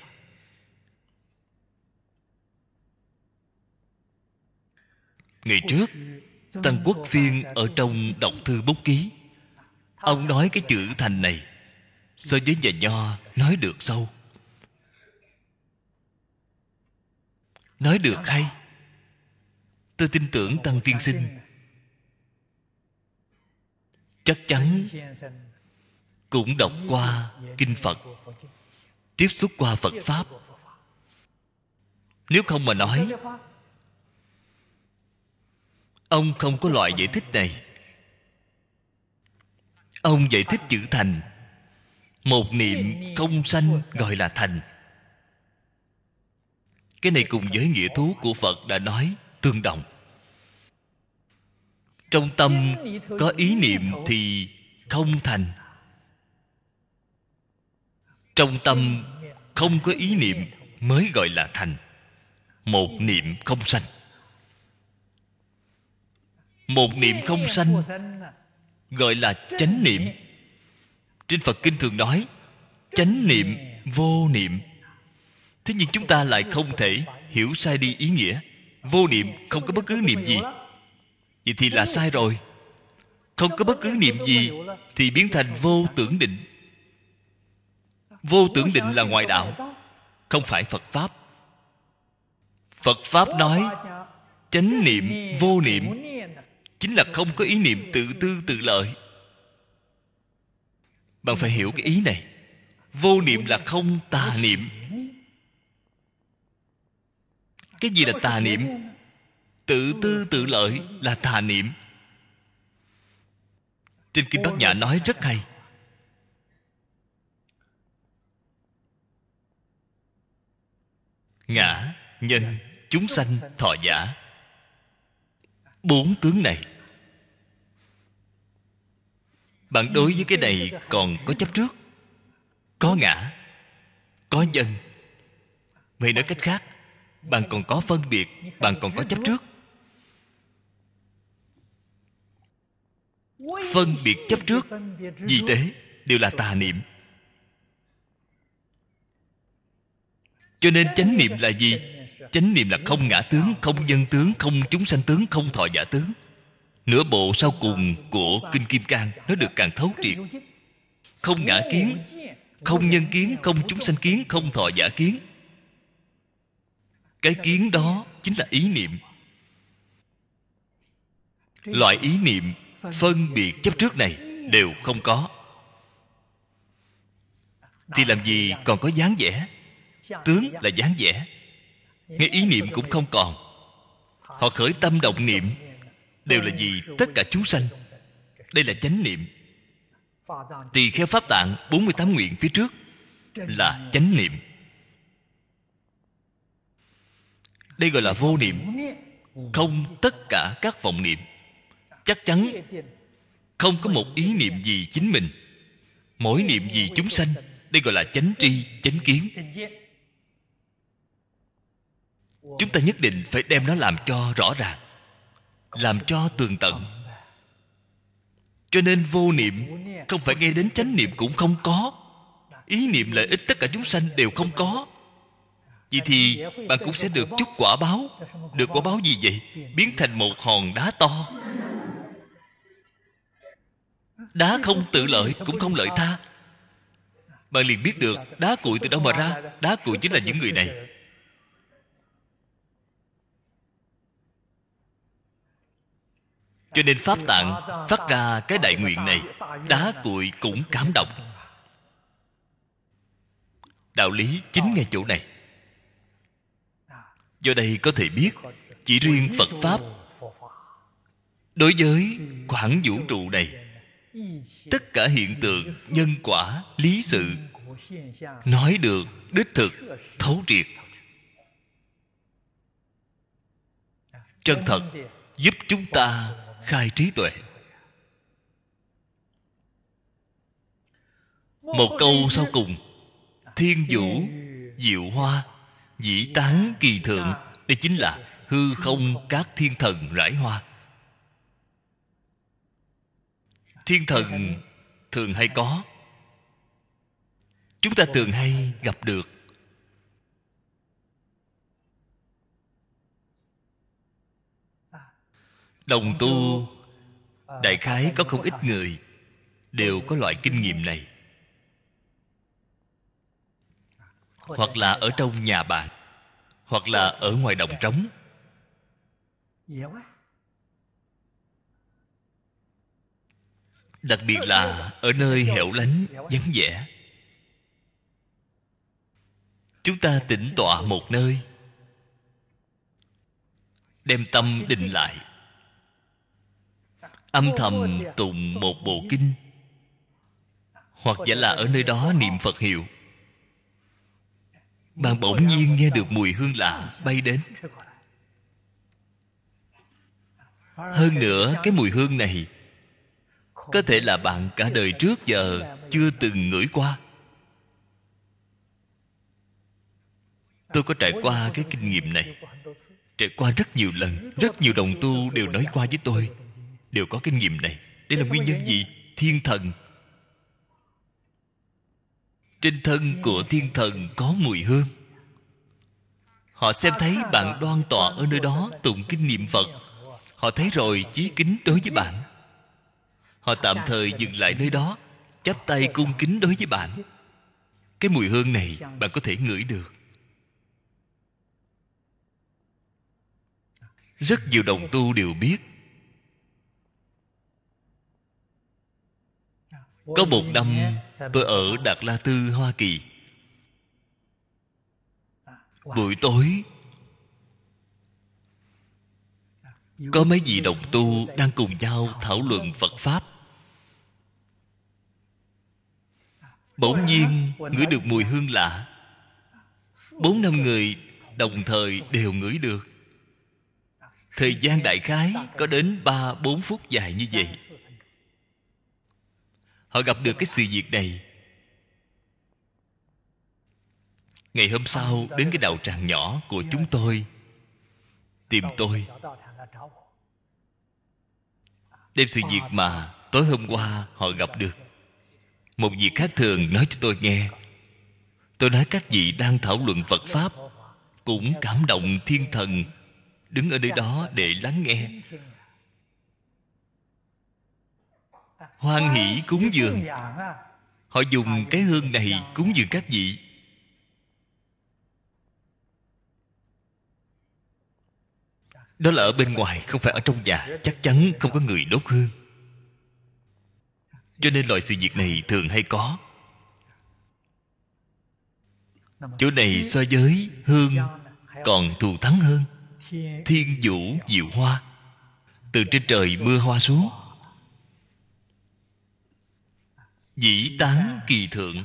Ngày trước, tăng quốc phiên ở trong đọc thư bút ký, ông nói cái chữ thành này so với nhà nho nói được sâu. Nói được hay. Tôi tin tưởng tăng tiên sinh. Chắc chắn cũng đọc qua kinh phật, tiếp xúc qua phật pháp. Nếu không mà nói, ông không có loại giải thích này. Ông giải thích chữ thành một niệm không sanh gọi là thành. Cái này cùng với nghĩa thú của phật đã nói tương đồng. Trong tâm có ý niệm thì không thành. Trong tâm không có ý niệm mới gọi là thành. Một niệm không sanh. Một niệm không sanh gọi là chánh niệm trên phật kinh thường nói, chánh niệm vô niệm. Thế nhưng chúng ta lại không thể hiểu sai đi ý nghĩa. Vô niệm không có bất cứ niệm gì. Vậy thì là sai rồi. Không có bất cứ niệm gì thì biến thành vô tưởng định. Vô tưởng định là ngoại đạo, không phải phật pháp. Phật pháp nói, chánh niệm vô niệm chính là không có ý niệm tự tư tự lợi bạn phải hiểu cái ý này. Vô niệm là không tà niệm. Cái gì là tà niệm? Tự tư tự lợi là tà niệm. Trên kinh bát nhã nói rất hay. Ngã, nhân, chúng sanh, thọ giả. Bốn tướng này bạn đối với cái này còn có chấp trước, có ngã, có nhân. Vậy nói cách khác, bạn còn có phân biệt, bạn còn có chấp trước. Phân biệt chấp trước, vì thế đều là tà niệm. Cho nên chánh niệm là gì? Chánh niệm là không ngã tướng, không nhân tướng, không chúng sanh tướng, không thọ giả tướng nửa bộ sau cùng của kinh kim cang, nó được càng thấu triệt. Không ngã kiến, không nhân kiến, không chúng sanh kiến, không thọ giả kiến. Cái kiến đó chính là ý niệm. Loại ý niệm phân biệt chấp trước này đều không có. Thì làm gì còn có dáng vẻ? Tướng là dáng vẻ. Ngay ý niệm cũng không còn. Họ khởi tâm động niệm đều là gì tất cả chúng sanh. Đây là chánh niệm. Tỳ kheo pháp tạng 48 nguyện phía trước là chánh niệm. Đây gọi là vô niệm. Không tất cả các vọng niệm. Chắc chắn không có một ý niệm gì chính mình. Mỗi niệm gì chúng sanh, đây gọi là chánh tri, chánh kiến. Chúng ta nhất định phải đem nó làm cho rõ ràng làm cho tường tận. Cho nên vô niệm không phải nghe đến chánh niệm cũng không có. Ý niệm lợi ích tất cả chúng sanh đều không có. Vậy thì bạn cũng sẽ được chút quả báo. Được quả báo gì vậy? Biến thành một hòn đá to. Đá không tự lợi, cũng không lợi tha. Bạn liền biết được, đá cuội từ đâu mà ra? Đá cuội chính là những người này. Cho nên pháp tạng phát ra cái đại nguyện này, đá cuội cũng cảm động. Đạo lý chính ngay chỗ này. Do đây có thể biết, chỉ riêng phật pháp, đối với khoảng vũ trụ này, tất cả hiện tượng, nhân quả, lý sự, nói được, đích thực, thấu triệt. Chân thật giúp chúng ta khai trí tuệ. Một câu sau cùng. Thiên vũ, diệu hoa, dĩ tán kỳ thượng, đây chính là hư không các thiên thần rải hoa. Thiên thần thường hay có. Chúng ta thường hay gặp được đồng tu, đại khái có không ít người đều có loại kinh nghiệm này. Hoặc là ở trong nhà bạn hoặc là ở ngoài đồng trống. Đặc biệt là ở nơi hẻo lánh, vắng vẻ. Chúng ta tĩnh tọa một nơi, đem tâm định lại âm thầm tụng một bộ kinh. Hoặc giả là ở nơi đó niệm phật hiệu. Bạn bỗng nhiên nghe được mùi hương lạ bay đến. hơn nữa cái mùi hương này có thể là bạn cả đời trước giờ chưa từng ngửi qua. Tôi có trải qua cái kinh nghiệm này. trải qua rất nhiều lần rất nhiều đồng tu đều nói qua với tôi đều có kinh nghiệm này. Đây là nguyên nhân gì. thiên thần. Trên thân của thiên thần có mùi hương. Họ xem thấy bạn đoan tọa ở nơi đó tụng kinh niệm phật. Họ thấy rồi chí kính đối với bạn. Họ tạm thời dừng lại nơi đó chắp tay cung kính đối với bạn. Cái mùi hương này bạn có thể ngửi được. Rất nhiều đồng tu đều biết có một năm tôi ở đạt la tư, hoa kỳ. Buổi tối, có mấy vị đồng tu đang cùng nhau thảo luận phật pháp. Bỗng nhiên, ngửi được mùi hương lạ. Bốn năm người đồng thời đều ngửi được. Thời gian đại khái có đến ba bốn phút dài như vậy họ gặp được cái sự việc này. Ngày hôm sau, đến cái đạo tràng nhỏ của chúng tôi, tìm tôi. Đem sự việc mà tối hôm qua họ gặp được. Một việc khác thường nói cho tôi nghe. Tôi nói các vị đang thảo luận phật pháp cũng cảm động thiên thần đứng ở nơi đó để lắng nghe. Hoan hỷ cúng dường. Họ dùng cái hương này cúng dường các vị. Đó là ở bên ngoài, không phải ở trong nhà. Chắc chắn không có người đốt hương. Cho nên loại sự việc này thường hay có. Chỗ này so với hương còn thù thắng hơn. Thiên vũ diệu hoa. Từ trên trời mưa hoa xuống. Dĩ tán kỳ thượng.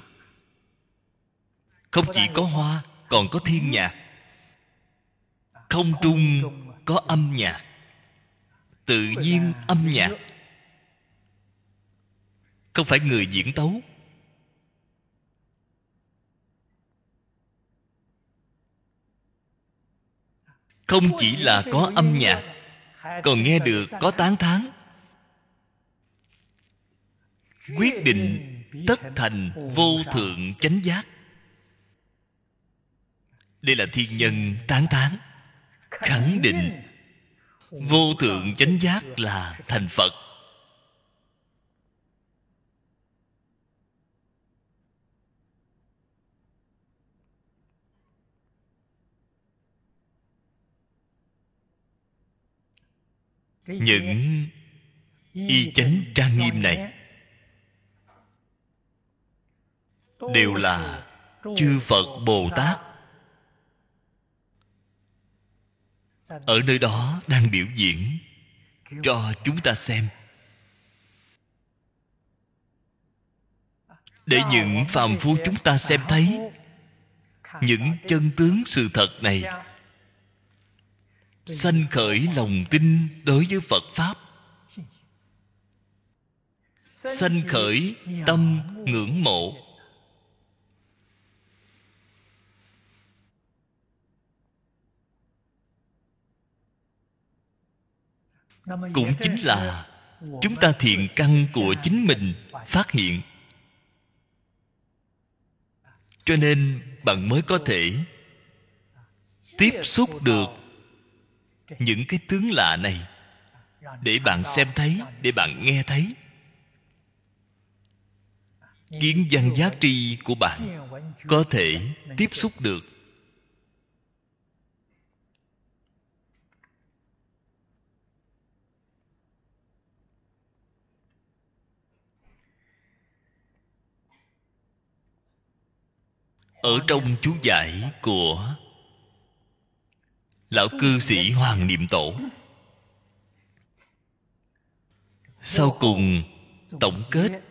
Không chỉ có hoa, còn có thiên nhạc. Không trung có âm nhạc. Tự nhiên âm nhạc. Không phải người diễn tấu. Không chỉ là có âm nhạc, còn nghe được, có tán thán quyết định tất thành vô thượng chánh giác. Đây là thiên nhân tán tán, khẳng định vô thượng chánh giác là thành phật. Những y chánh trang nghiêm này đều là chư phật bồ tát. Ở nơi đó đang biểu diễn cho chúng ta xem. Để những phàm phu chúng ta xem thấy những chân tướng sự thật này, sanh khởi lòng tin đối với phật pháp. Sanh khởi tâm ngưỡng mộ. Cũng chính là chúng ta thiện căn của chính mình phát hiện. Cho nên bạn mới có thể tiếp xúc được những cái tướng lạ này để bạn xem thấy để bạn nghe thấy. Kiến văn giá tri của bạn có thể tiếp xúc được ở trong chú giải của lão cư sĩ hoàng niệm tổ. Sau cùng, tổng kết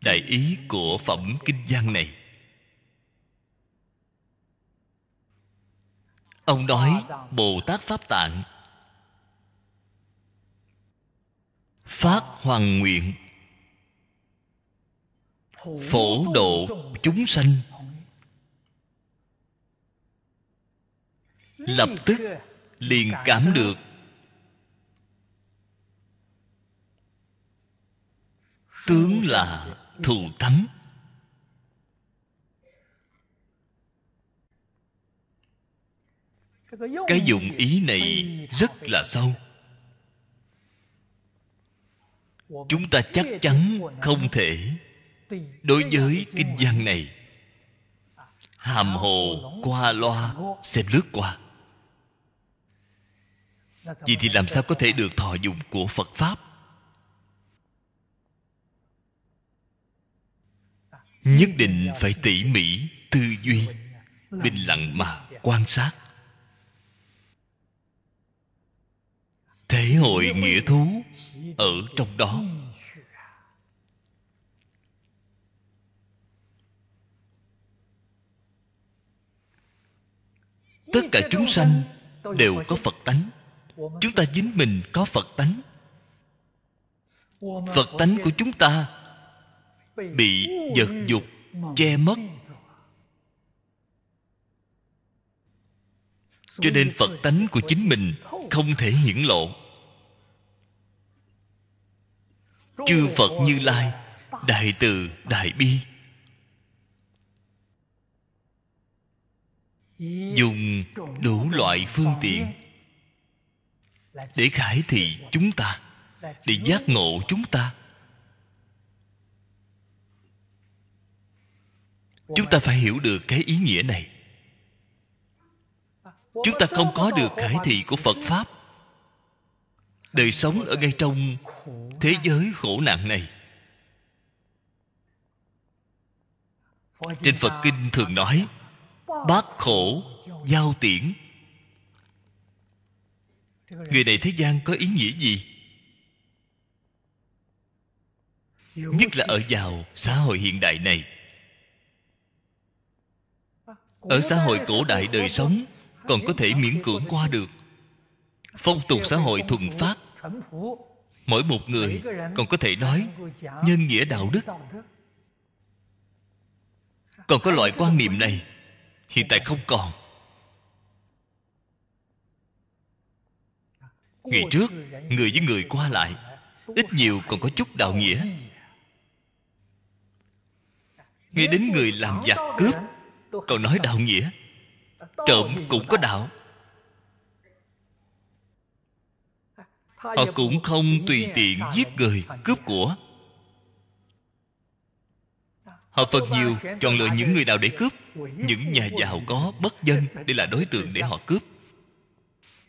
đại ý của phẩm kinh văn này. Ông nói, bồ tát pháp tạng, phát hoàng nguyện phổ độ chúng sanh. Lập tức liền cảm được. Tướng là thù thắng. Cái dụng ý này rất là sâu. Chúng ta chắc chắn không thể đối với kinh văn này, hàm hồ qua loa xem lướt qua. Vậy thì làm sao có thể được thọ dụng của phật pháp? Nhất định phải tỉ mỉ, tư duy, bình lặng mà quan sát. Thể hội nghĩa thú ở trong đó. Tất cả chúng sanh đều có phật tánh. Chúng ta chính mình có phật tánh. Phật tánh của chúng ta bị vật dục che mất. Cho nên phật tánh của chính mình không thể hiển lộ. Chư phật như lai, đại từ, đại bi dùng đủ loại phương tiện để khải thị chúng ta, để giác ngộ chúng ta. Chúng ta phải hiểu được cái ý nghĩa này. Chúng ta không có được khải thị của phật pháp. Đời sống ở ngay trong thế giới khổ nạn này. Trên phật kinh thường nói bát khổ, giao tiễn. Người này thế gian có ý nghĩa gì? Nhất là ở vào xã hội hiện đại này. Ở xã hội cổ đại đời sống, còn có thể miễn cưỡng qua được. Phong tục xã hội thuần phát. Mỗi một người còn có thể nói nhân nghĩa đạo đức. Còn có loại quan niệm này hiện tại không còn. Ngày trước người với người qua lại ít nhiều còn có chút đạo nghĩa. nghe đến người làm giặc cướp còn nói đạo nghĩa. trộm cũng có đạo. Họ cũng không tùy tiện giết người cướp của họ phần nhiều, chọn lựa những người nào để cướp. Những nhà giàu có bất dân để là đối tượng để họ cướp.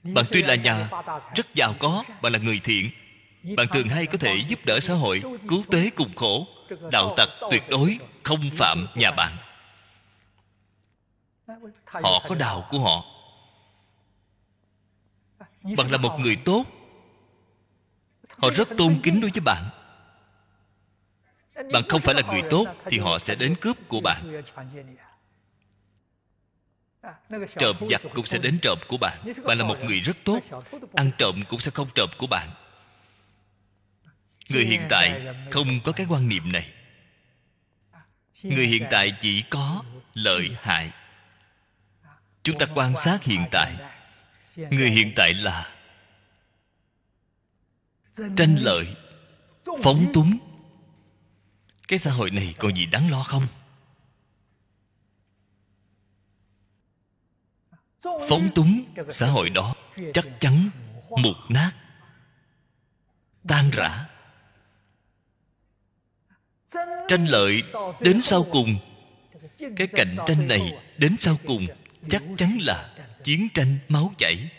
Bạn tuy là nhà, rất giàu có, bạn là người thiện. Bạn thường hay có thể giúp đỡ xã hội, cứu tế cùng khổ. Đạo tặc tuyệt đối không phạm nhà bạn. Họ có đạo của họ. Bạn là một người tốt. Họ rất tôn kính đối với bạn bạn không phải là người tốt thì họ sẽ đến cướp của bạn. Trộm giặc cũng sẽ đến trộm của bạn. Bạn là một người rất tốt. Ăn trộm cũng sẽ không trộm của bạn. Người hiện tại không có cái quan niệm này. Người hiện tại chỉ có lợi hại. Chúng ta quan sát hiện tại. Người hiện tại là tranh lợi, phóng túng cái xã hội này còn gì đáng lo không? Phóng túng xã hội đó chắc chắn mục nát, tan rã. Tranh lợi đến sau cùng. Cái cạnh tranh này đến sau cùng chắc chắn là chiến tranh máu chảy.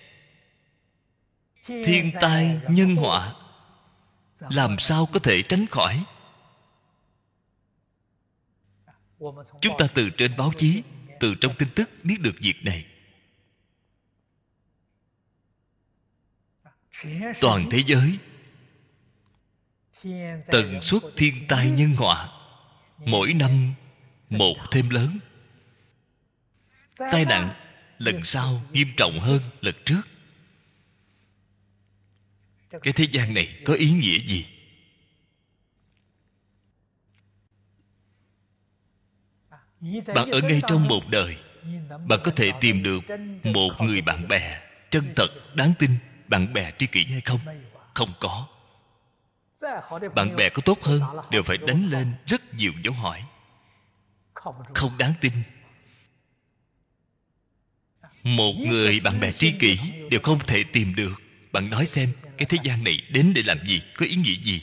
Thiên tai nhân họa, làm sao có thể tránh khỏi? Chúng ta từ trên báo chí, từ trong tin tức biết được việc này. Toàn thế giới, tần suất thiên tai nhân họa mỗi năm một thêm lớn. Tai nạn lần sau nghiêm trọng hơn lần trước. Cái thế gian này có ý nghĩa gì? Bạn ở ngay trong một đời bạn có thể tìm được một người bạn bè chân thật đáng tin bạn bè tri kỷ hay không? Không có. Bạn bè có tốt hơn đều phải đánh lên rất nhiều dấu hỏi. Không đáng tin. Một người bạn bè tri kỷ đều không thể tìm được. Bạn nói xem cái thế gian này đến để làm gì có ý nghĩa gì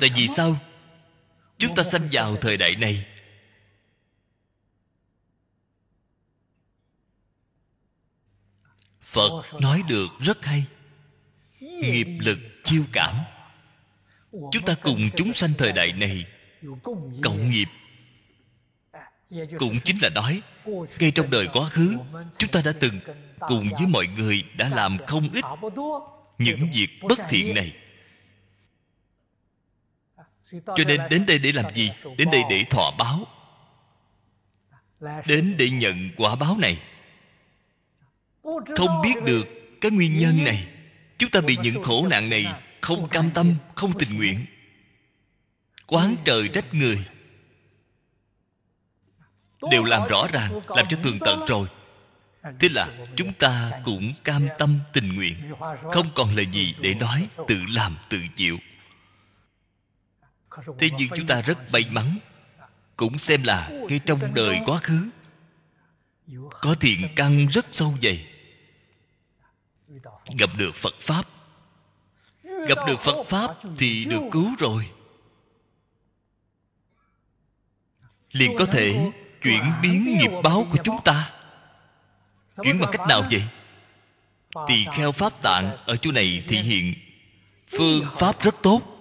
tại vì sao? Chúng ta sanh vào thời đại này. Phật nói được rất hay. Nghiệp lực, chiêu cảm. Chúng ta cùng chúng sanh thời đại này. Cộng nghiệp. Cũng chính là nói, ngay trong đời quá khứ, chúng ta đã từng cùng với mọi người đã làm không ít những việc bất thiện này cho nên đến đây để làm gì? Đến đây để thọ báo. Đến để nhận quả báo này. Không biết được cái nguyên nhân này. Chúng ta bị những khổ nạn này không cam tâm, không tình nguyện. Quán trời trách người. Đều làm rõ ràng, làm cho tường tận rồi. Thế là chúng ta cũng cam tâm tình nguyện. Không còn lời gì để nói, tự làm, tự chịu thế nhưng chúng ta rất may mắn, cũng xem là ngay trong đời quá khứ có thiện căn rất sâu dày. Gặp được phật pháp. Gặp được phật pháp thì được cứu rồi. Liền có thể chuyển biến nghiệp báo của chúng ta. Chuyển bằng cách nào vậy? Tỳ kheo pháp tạng ở chỗ này thị hiện phương pháp rất tốt.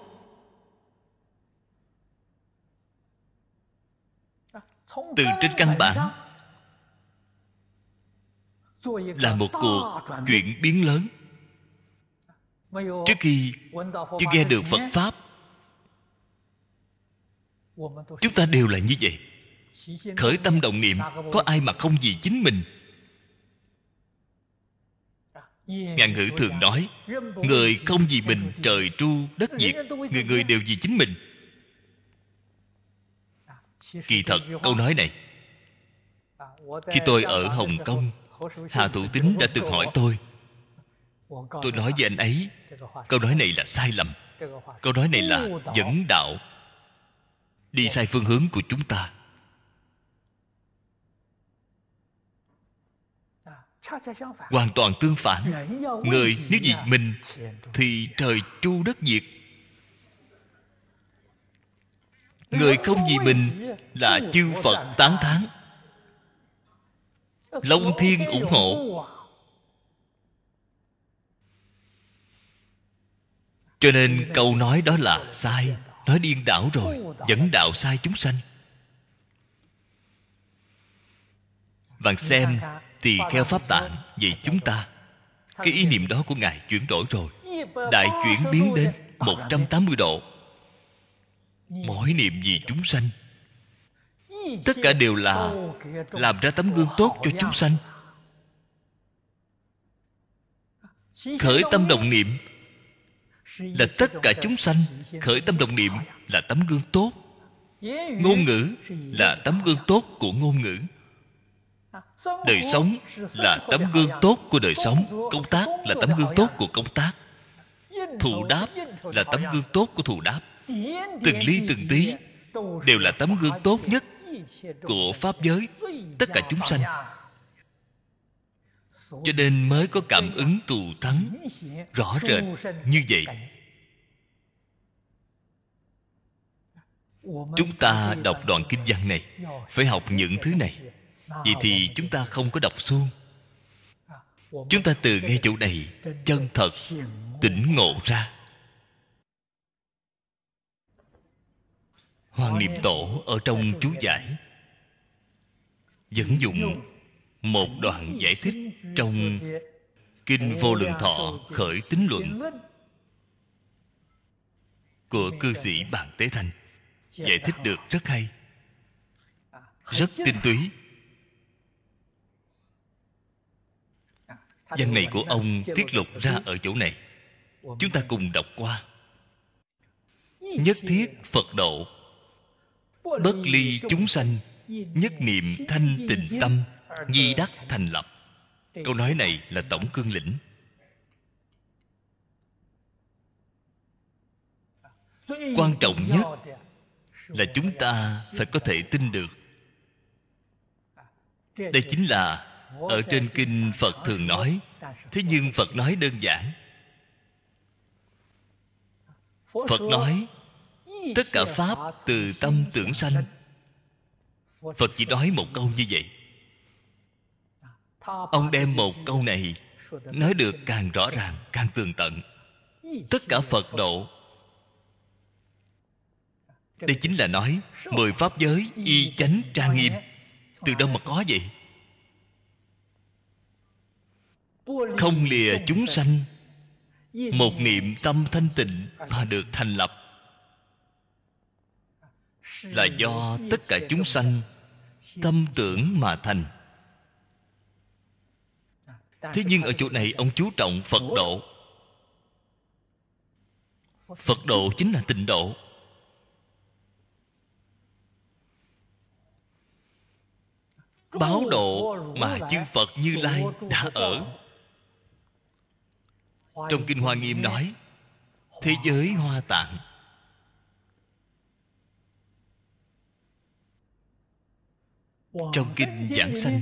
Từ trên căn bản là một cuộc chuyển biến lớn. Trước khi chưa nghe được phật pháp chúng ta đều là như vậy. Khởi tâm động niệm có ai mà không vì chính mình? Ngạn ngữ thường nói người không vì mình trời tru đất diệt người người đều vì chính mình kỳ thật câu nói này. Khi tôi ở hồng kông hà thủ tính đã từng hỏi tôi. Tôi nói với anh ấy câu nói này là sai lầm. Câu nói này là dẫn đạo. Đi sai phương hướng của chúng ta. Hoàn toàn tương phản. Người nếu vì mình thì trời tru đất diệt người không vì mình là chư phật tán thán. Long thiên ủng hộ. Cho nên câu nói đó là sai. Nói điên đảo rồi, dẫn đạo sai chúng sanh. Bạn xem tỳ kheo pháp tạng về chúng ta. Cái ý niệm đó của ngài chuyển đổi rồi. Đại chuyển biến đến 180 độ mỗi niệm vì chúng sanh. Tất cả đều là làm ra tấm gương tốt cho chúng sanh. Khởi tâm đồng niệm là tất cả chúng sanh. Khởi tâm đồng niệm là tấm gương tốt. Ngôn ngữ là tấm gương tốt của ngôn ngữ. Đời sống là tấm gương tốt của đời sống. công tác là tấm gương tốt của công tác. Thù đáp là tấm gương tốt của thù đáp từng ly từng tí đều là tấm gương tốt nhất của pháp giới, tất cả chúng sanh. Cho nên mới có cảm ứng tù thắng rõ rệt như vậy. Chúng ta đọc đoạn kinh văn này, phải học những thứ này vậy thì chúng ta không có đọc xuông chúng ta từ ngay chỗ này, chân thật, tỉnh ngộ ra. Hoàng niệm tổ ở trong chú giải. Dẫn dụng một đoạn giải thích trong kinh vô lượng thọ khởi tính luận của cư sĩ bàn tế thanh. Giải thích được rất hay, rất tinh túy. Văn này của ông tiết lục ra ở chỗ này. Chúng ta cùng đọc qua. Nhất thiết phật độ bất ly chúng sanh, nhất niệm thanh tịnh tâm nhi đắc thành lập. Câu nói này là tổng cương lĩnh. Quan trọng nhất là chúng ta phải có thể tin được. Đây chính là ở trên kinh phật thường nói. Thế nhưng phật nói đơn giản. Phật nói tất cả pháp từ tâm tưởng sanh. Phật chỉ nói một câu như vậy. Ông đem một câu này nói được càng rõ ràng, càng tường tận. Tất cả phật độ. Đây chính là nói mười pháp giới y chánh trang nghiêm. Từ đâu mà có vậy? Không lìa chúng sanh. Một niệm tâm thanh tịnh mà được thành lập là do tất cả chúng sanh tâm tưởng mà thành. Thế nhưng ở chỗ này ông chú trọng phật độ. Phật độ chính là tịnh độ. Báo độ mà chư phật như lai đã ở. Trong kinh hoa nghiêm nói thế giới hoa tạng trong kinh giảng sanh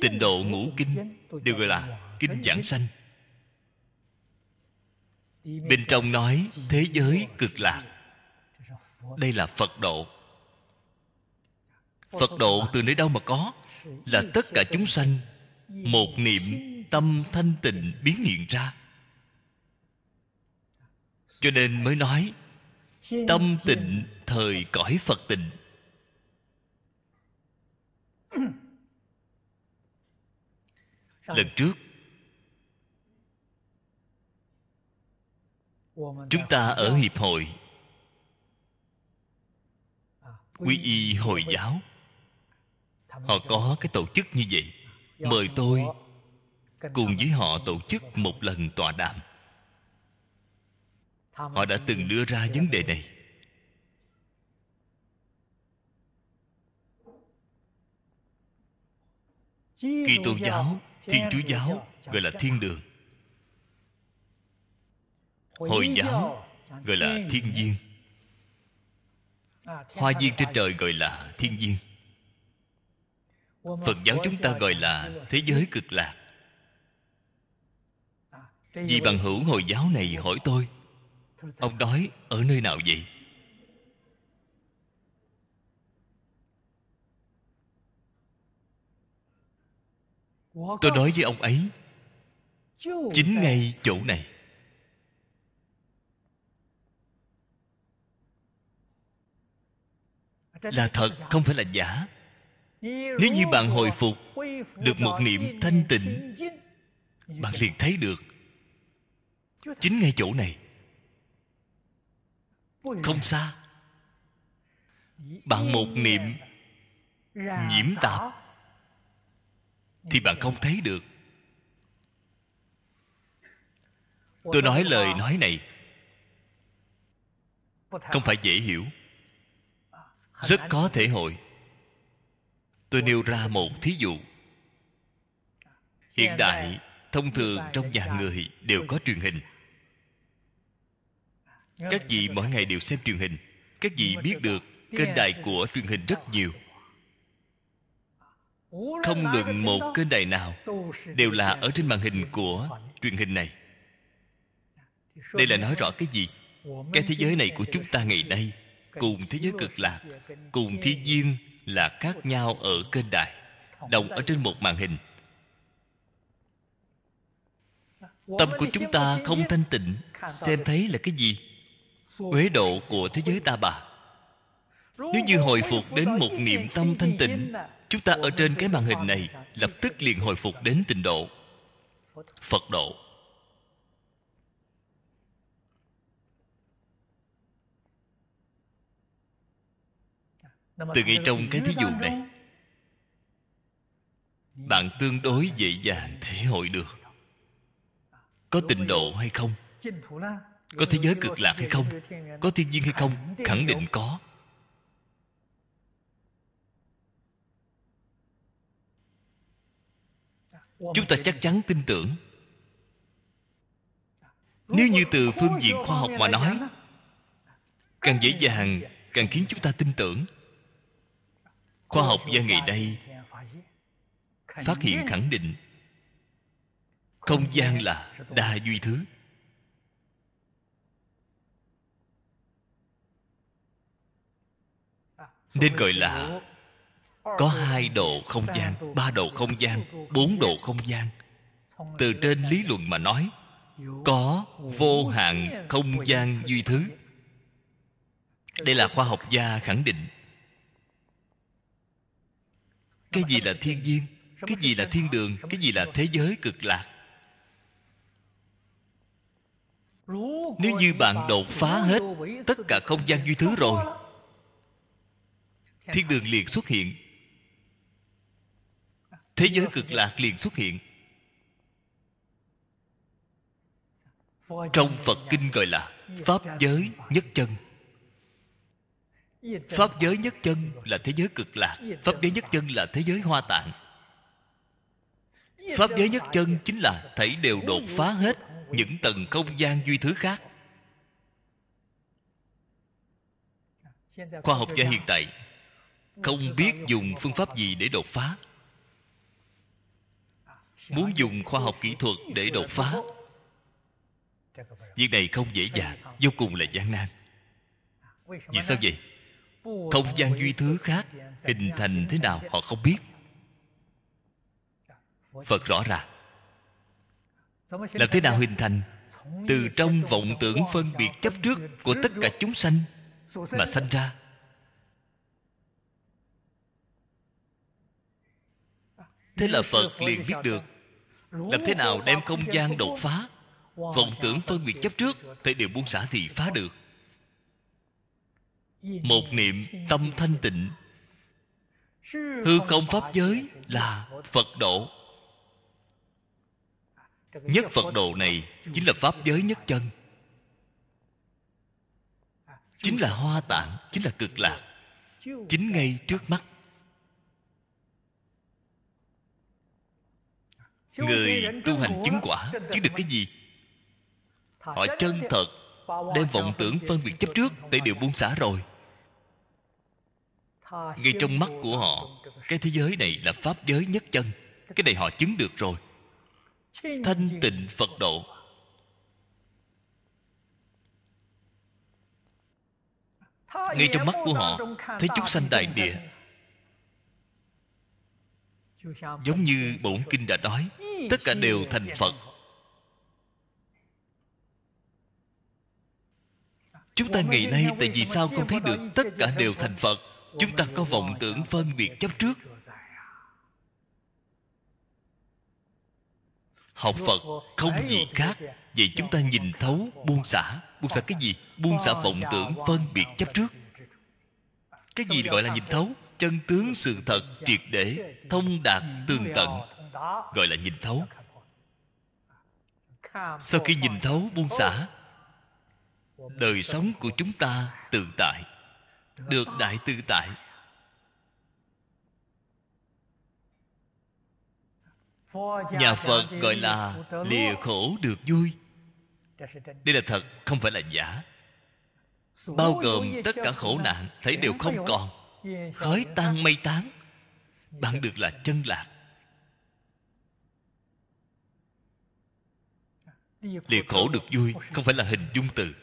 tịnh độ ngũ kinh đều gọi là kinh giảng sanh. Bên trong nói thế giới cực lạc. đây là phật độ. Phật độ từ nơi đâu mà có? là tất cả chúng sanh một niệm tâm thanh tịnh biến hiện ra. Cho nên mới nói tâm tịnh thời cõi phật tịnh lần trước. Chúng ta ở hiệp hội. Quy y hồi giáo. Họ có cái tổ chức như vậy. Mời tôi cùng với họ tổ chức một lần tọa đàm. Họ đã từng đưa ra vấn đề này. Kỳ tôn giáo thiên chúa giáo, gọi là thiên đường. Hồi giáo, gọi là thiên viên hoa viên trên trời gọi là thiên viên phật giáo chúng ta gọi là thế giới cực lạc. Vì bằng hữu hồi giáo này hỏi tôi, ông nói ở nơi nào vậy? Tôi nói với ông ấy. Chính ngay chỗ này. Là thật không phải là giả. Nếu như bạn hồi phục được một niệm thanh tịnh bạn liền thấy được. Chính ngay chỗ này. Không xa. Bạn một niệm nhiễm tạp thì bạn không thấy được. Tôi nói lời nói này. Không phải dễ hiểu. Rất có thể hội. Tôi nêu ra một thí dụ. Hiện đại thông thường trong nhà người đều có truyền hình. Các vị mỗi ngày đều xem truyền hình. Các vị biết được kênh đài của truyền hình rất nhiều không luận một kênh đài nào đều là ở trên màn hình của truyền hình này. Đây là nói rõ cái gì? Cái thế giới này của chúng ta ngày nay cùng thế giới cực lạc cùng thiên nhiên là khác nhau ở kênh đài đồng ở trên một màn hình. Tâm của chúng ta không thanh tịnh xem thấy là cái gì? Uế độ của thế giới ta bà. Nếu như hồi phục đến một niệm tâm thanh tịnh chúng ta ở trên cái màn hình này, lập tức liền hồi phục đến tình độ. Phật độ. Từ ngay trong cái thí dụ này, bạn tương đối dễ dàng thể hội được. Có tình độ hay không? Có thế giới cực lạc hay không? Có thiên nhiên hay không? Khẳng định có. Chúng ta chắc chắn tin tưởng. Nếu như từ phương diện khoa học mà nói, càng dễ dàng, càng khiến chúng ta tin tưởng. Khoa học gia ngày đây phát hiện khẳng định không gian là đa duy thứ. Nên gọi là có hai độ không gian, ba độ không gian, bốn độ không gian. Từ trên lý luận mà nói, có vô hạn không gian duy thứ. Đây là khoa học gia khẳng định. Cái gì là thiên nhiên? Cái gì là thiên đường? Cái gì là thế giới cực lạc? Nếu như bạn đột phá hết tất cả không gian duy thứ rồi, thiên đường liền xuất hiện thế giới cực lạc liền xuất hiện. Trong phật kinh gọi là pháp giới nhất chân. Pháp giới nhất chân là thế giới cực lạc, pháp giới nhất chân là thế giới hoa tạng. Pháp giới nhất chân chính là thảy đều đột phá hết những tầng không gian duy thứ khác. Khoa học gia hiện tại không biết dùng phương pháp gì để đột phá muốn dùng khoa học kỹ thuật để đột phá. Việc này không dễ dàng, vô cùng là gian nan. Vì sao vậy? Không gian duy thứ khác hình thành thế nào họ không biết. Phật rõ ràng. Làm thế nào hình thành? Từ trong vọng tưởng phân biệt chấp trước của tất cả chúng sanh mà sanh ra. Thế là phật liền biết được làm thế nào đem không gian đột phá? Vọng tưởng phân biệt chấp trước, thì đều buông xả thì phá được. Một niệm tâm thanh tịnh. Hư không pháp giới là phật độ. Nhất phật độ này chính là pháp giới nhất chân. Chính là hoa tạng, chính là cực lạc. Chính ngay trước mắt. Người tu hành chứng quả chứng được cái gì? Họ chân thật đem vọng tưởng phân biệt chấp trước để đều buông xả rồi. Ngay trong mắt của họ cái thế giới này là pháp giới nhất chân. Cái này họ chứng được rồi. Thanh tịnh phật độ. Ngay trong mắt của họ thấy chúng sanh đại địa giống như bổn kinh đã nói, tất cả đều thành phật. Chúng ta ngày nay, tại vì sao không thấy được tất cả đều thành phật? Chúng ta có vọng tưởng phân biệt chấp trước. Học phật không gì khác, vậy chúng ta nhìn thấu buông xả. Buông xả cái gì? Buông xả vọng tưởng phân biệt chấp trước. Cái gì gọi là nhìn thấu? Chân tướng sự thật triệt để, thông đạt tường tận, gọi là nhìn thấu. Sau khi nhìn thấu buông xả, đời sống của chúng ta tự tại, được đại tự tại. Nhà phật gọi là lìa khổ được vui. Đây là thật, không phải là giả. Bao gồm tất cả khổ nạn, thấy đều không còn khói tan mây tán bạn được là chân lạc. Lìa khổ được vui, không phải là hình dung từ.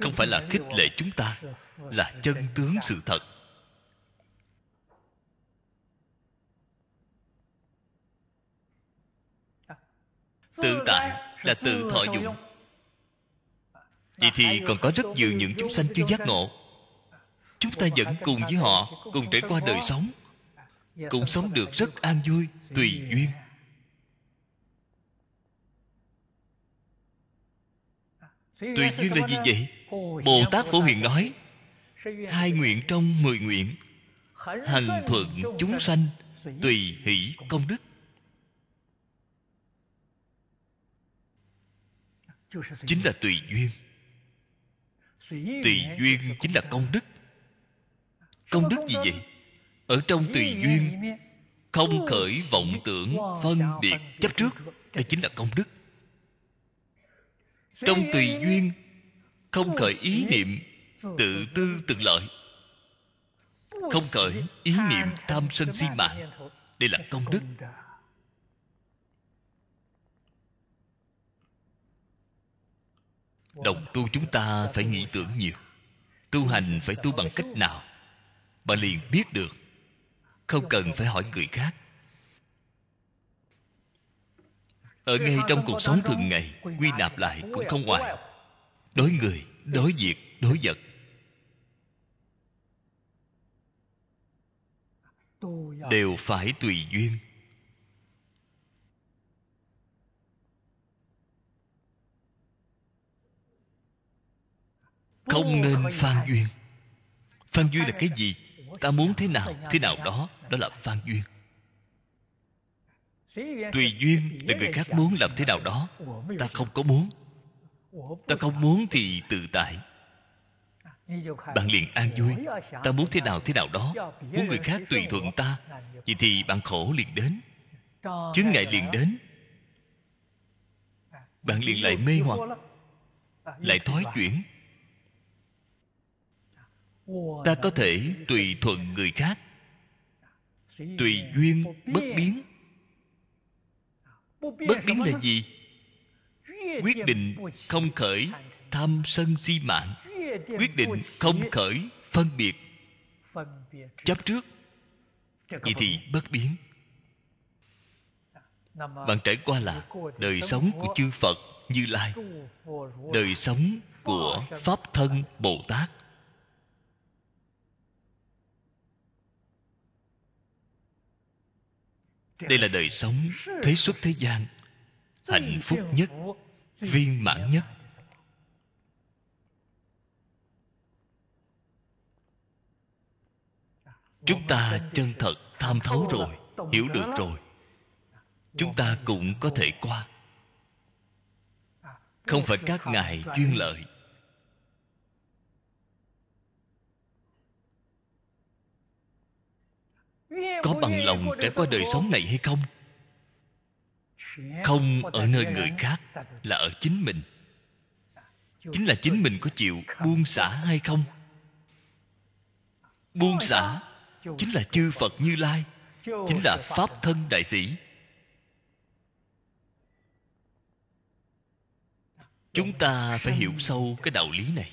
Không phải là khích lệ chúng ta, là chân tướng sự thật. Tự tại là tự thọ dụng. Vậy thì còn có rất nhiều những chúng sanh chưa giác ngộ chúng ta vẫn cùng với họ, cùng trải qua đời sống. Cũng sống được rất an vui, tùy duyên. Tùy duyên là gì vậy? Bồ tát phổ hiền nói, hai nguyện trong mười nguyện, hành thuận chúng sanh, tùy hỷ công đức. Chính là tùy duyên. Tùy duyên chính là công đức công đức gì vậy? Ở trong tùy duyên, không khởi vọng tưởng phân biệt chấp trước đây chính là công đức. Trong tùy duyên, không khởi ý niệm, tự tư tự lợi. Không khởi ý niệm tham sân si mạng đây là công đức. Đồng tu chúng ta phải nghĩ tưởng nhiều, tu hành phải tu bằng cách nào? Bạn liền biết được. Không cần phải hỏi người khác. Ở ngay trong cuộc sống thường ngày, quy nạp lại cũng không ngoài. Đối người, đối việc, đối vật. Đều phải tùy duyên. Không nên phan duyên. Phan duyên là cái gì? Ta muốn thế nào thế nào đó đó là phan duyên. Tùy duyên là người khác muốn làm thế nào đó, ta không có muốn. Ta không muốn thì tự tại. Bạn liền an vui. Ta muốn thế nào thế nào đó, muốn người khác tùy thuận ta vậy thì bạn khổ liền đến. Chứng ngại liền đến. Bạn liền lại mê hoặc, lại thói chuyển ta có thể tùy thuận người khác, tùy duyên bất biến. Bất biến là gì? Quyết định không khởi tham sân si mạng. Quyết định không khởi phân biệt. Chấp trước, vậy thì bất biến. Bạn trải qua là đời sống của chư phật như lai, đời sống của pháp thân bồ tát. Đây là đời sống thế xuất thế gian, hạnh phúc nhất, viên mãn nhất. Chúng ta chân thật tham thấu rồi, hiểu được rồi. Chúng ta cũng có thể qua. Không phải các ngài duyên lợi. Có bằng lòng trải qua đời sống này hay không? Không ở nơi người khác là ở chính mình. Chính là chính mình có chịu buông xả hay không? Buông xả chính là chư phật như lai chính là pháp thân đại sĩ. Chúng ta phải hiểu sâu cái đạo lý này.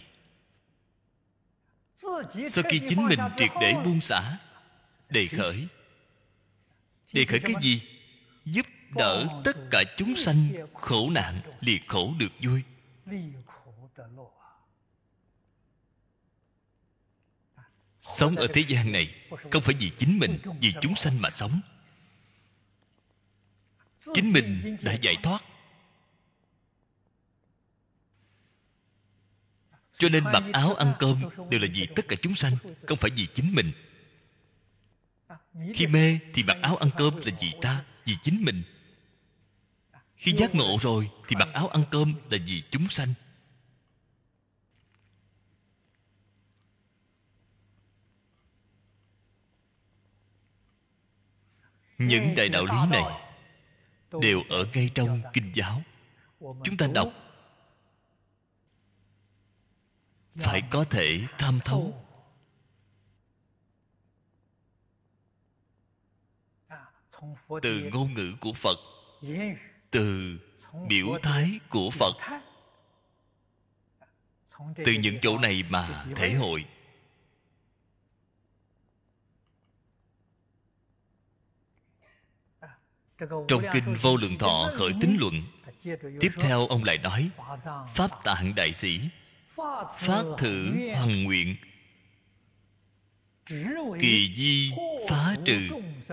Sau khi chính mình triệt để buông xả đề khởi. đề khởi cái gì? Giúp đỡ tất cả chúng sanh khổ nạn liệt khổ được vui. Sống ở thế gian này không phải vì chính mình vì chúng sanh mà sống. Chính mình đã giải thoát. Cho nên mặc áo ăn cơm đều là vì tất cả chúng sanh không phải vì chính mình khi mê thì mặc áo ăn cơm là vì ta vì chính mình. Khi giác ngộ rồi thì mặc áo ăn cơm là vì chúng sanh. Những đại đạo lý này đều ở ngay trong kinh giáo. Chúng ta đọc. Phải có thể tham thấu từ ngôn ngữ của phật. Từ biểu thái của phật. từ những chỗ này mà thể hội. Trong kinh vô lượng thọ khởi tính luận tiếp theo ông lại nói pháp tạng đại sĩ phát thử hằng nguyện. Kỳ di phá trừ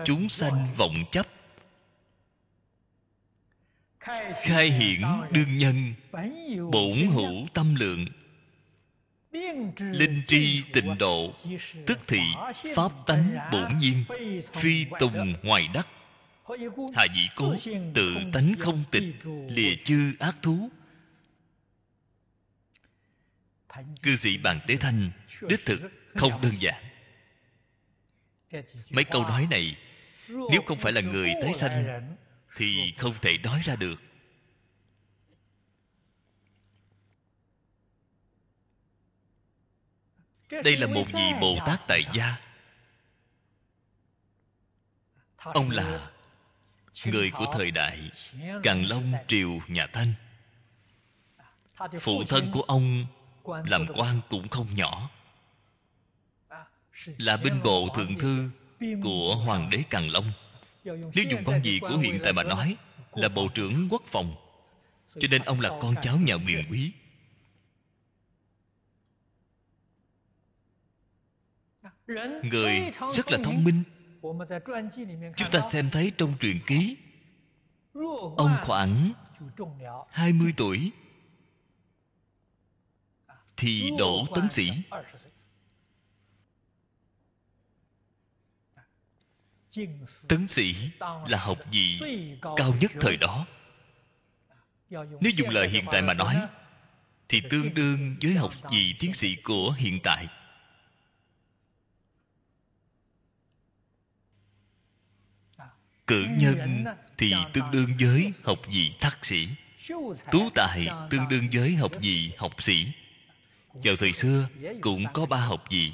chúng sanh vọng chấp. Khai hiển đương nhân bổn hữu tâm lượng. Linh tri tịnh độ tức thị pháp tánh bổn nhiên phi tùng ngoài đắc hạ dĩ cố tự tánh không tịch lìa chư ác thú. Cư sĩ bàn tế thanh đích thực không đơn giản mấy câu nói này, nếu không phải là người tái sanh, thì không thể nói ra được. Đây là một vị bồ tát tại gia. Ông là người của thời đại càn long triều nhà thanh. Phụ thân của ông làm quan cũng không nhỏ là binh bộ thượng thư của hoàng đế càn long. Nếu dùng quan gì của hiện tại mà nói, là bộ trưởng quốc phòng. Cho nên ông là con cháu nhà quyền quý. Người rất là thông minh. Chúng ta xem thấy trong truyền ký, ông khoảng 20 tuổi, thì đổ tấn sĩ. Tấn sĩ là học vị cao nhất thời đó. Nếu dùng lời hiện tại mà nói, thì tương đương với học vị tiến sĩ của hiện tại. Cử nhân thì tương đương với học vị thạc sĩ. Tú tài tương đương với học vị học sĩ. Vào thời xưa cũng có ba học vị,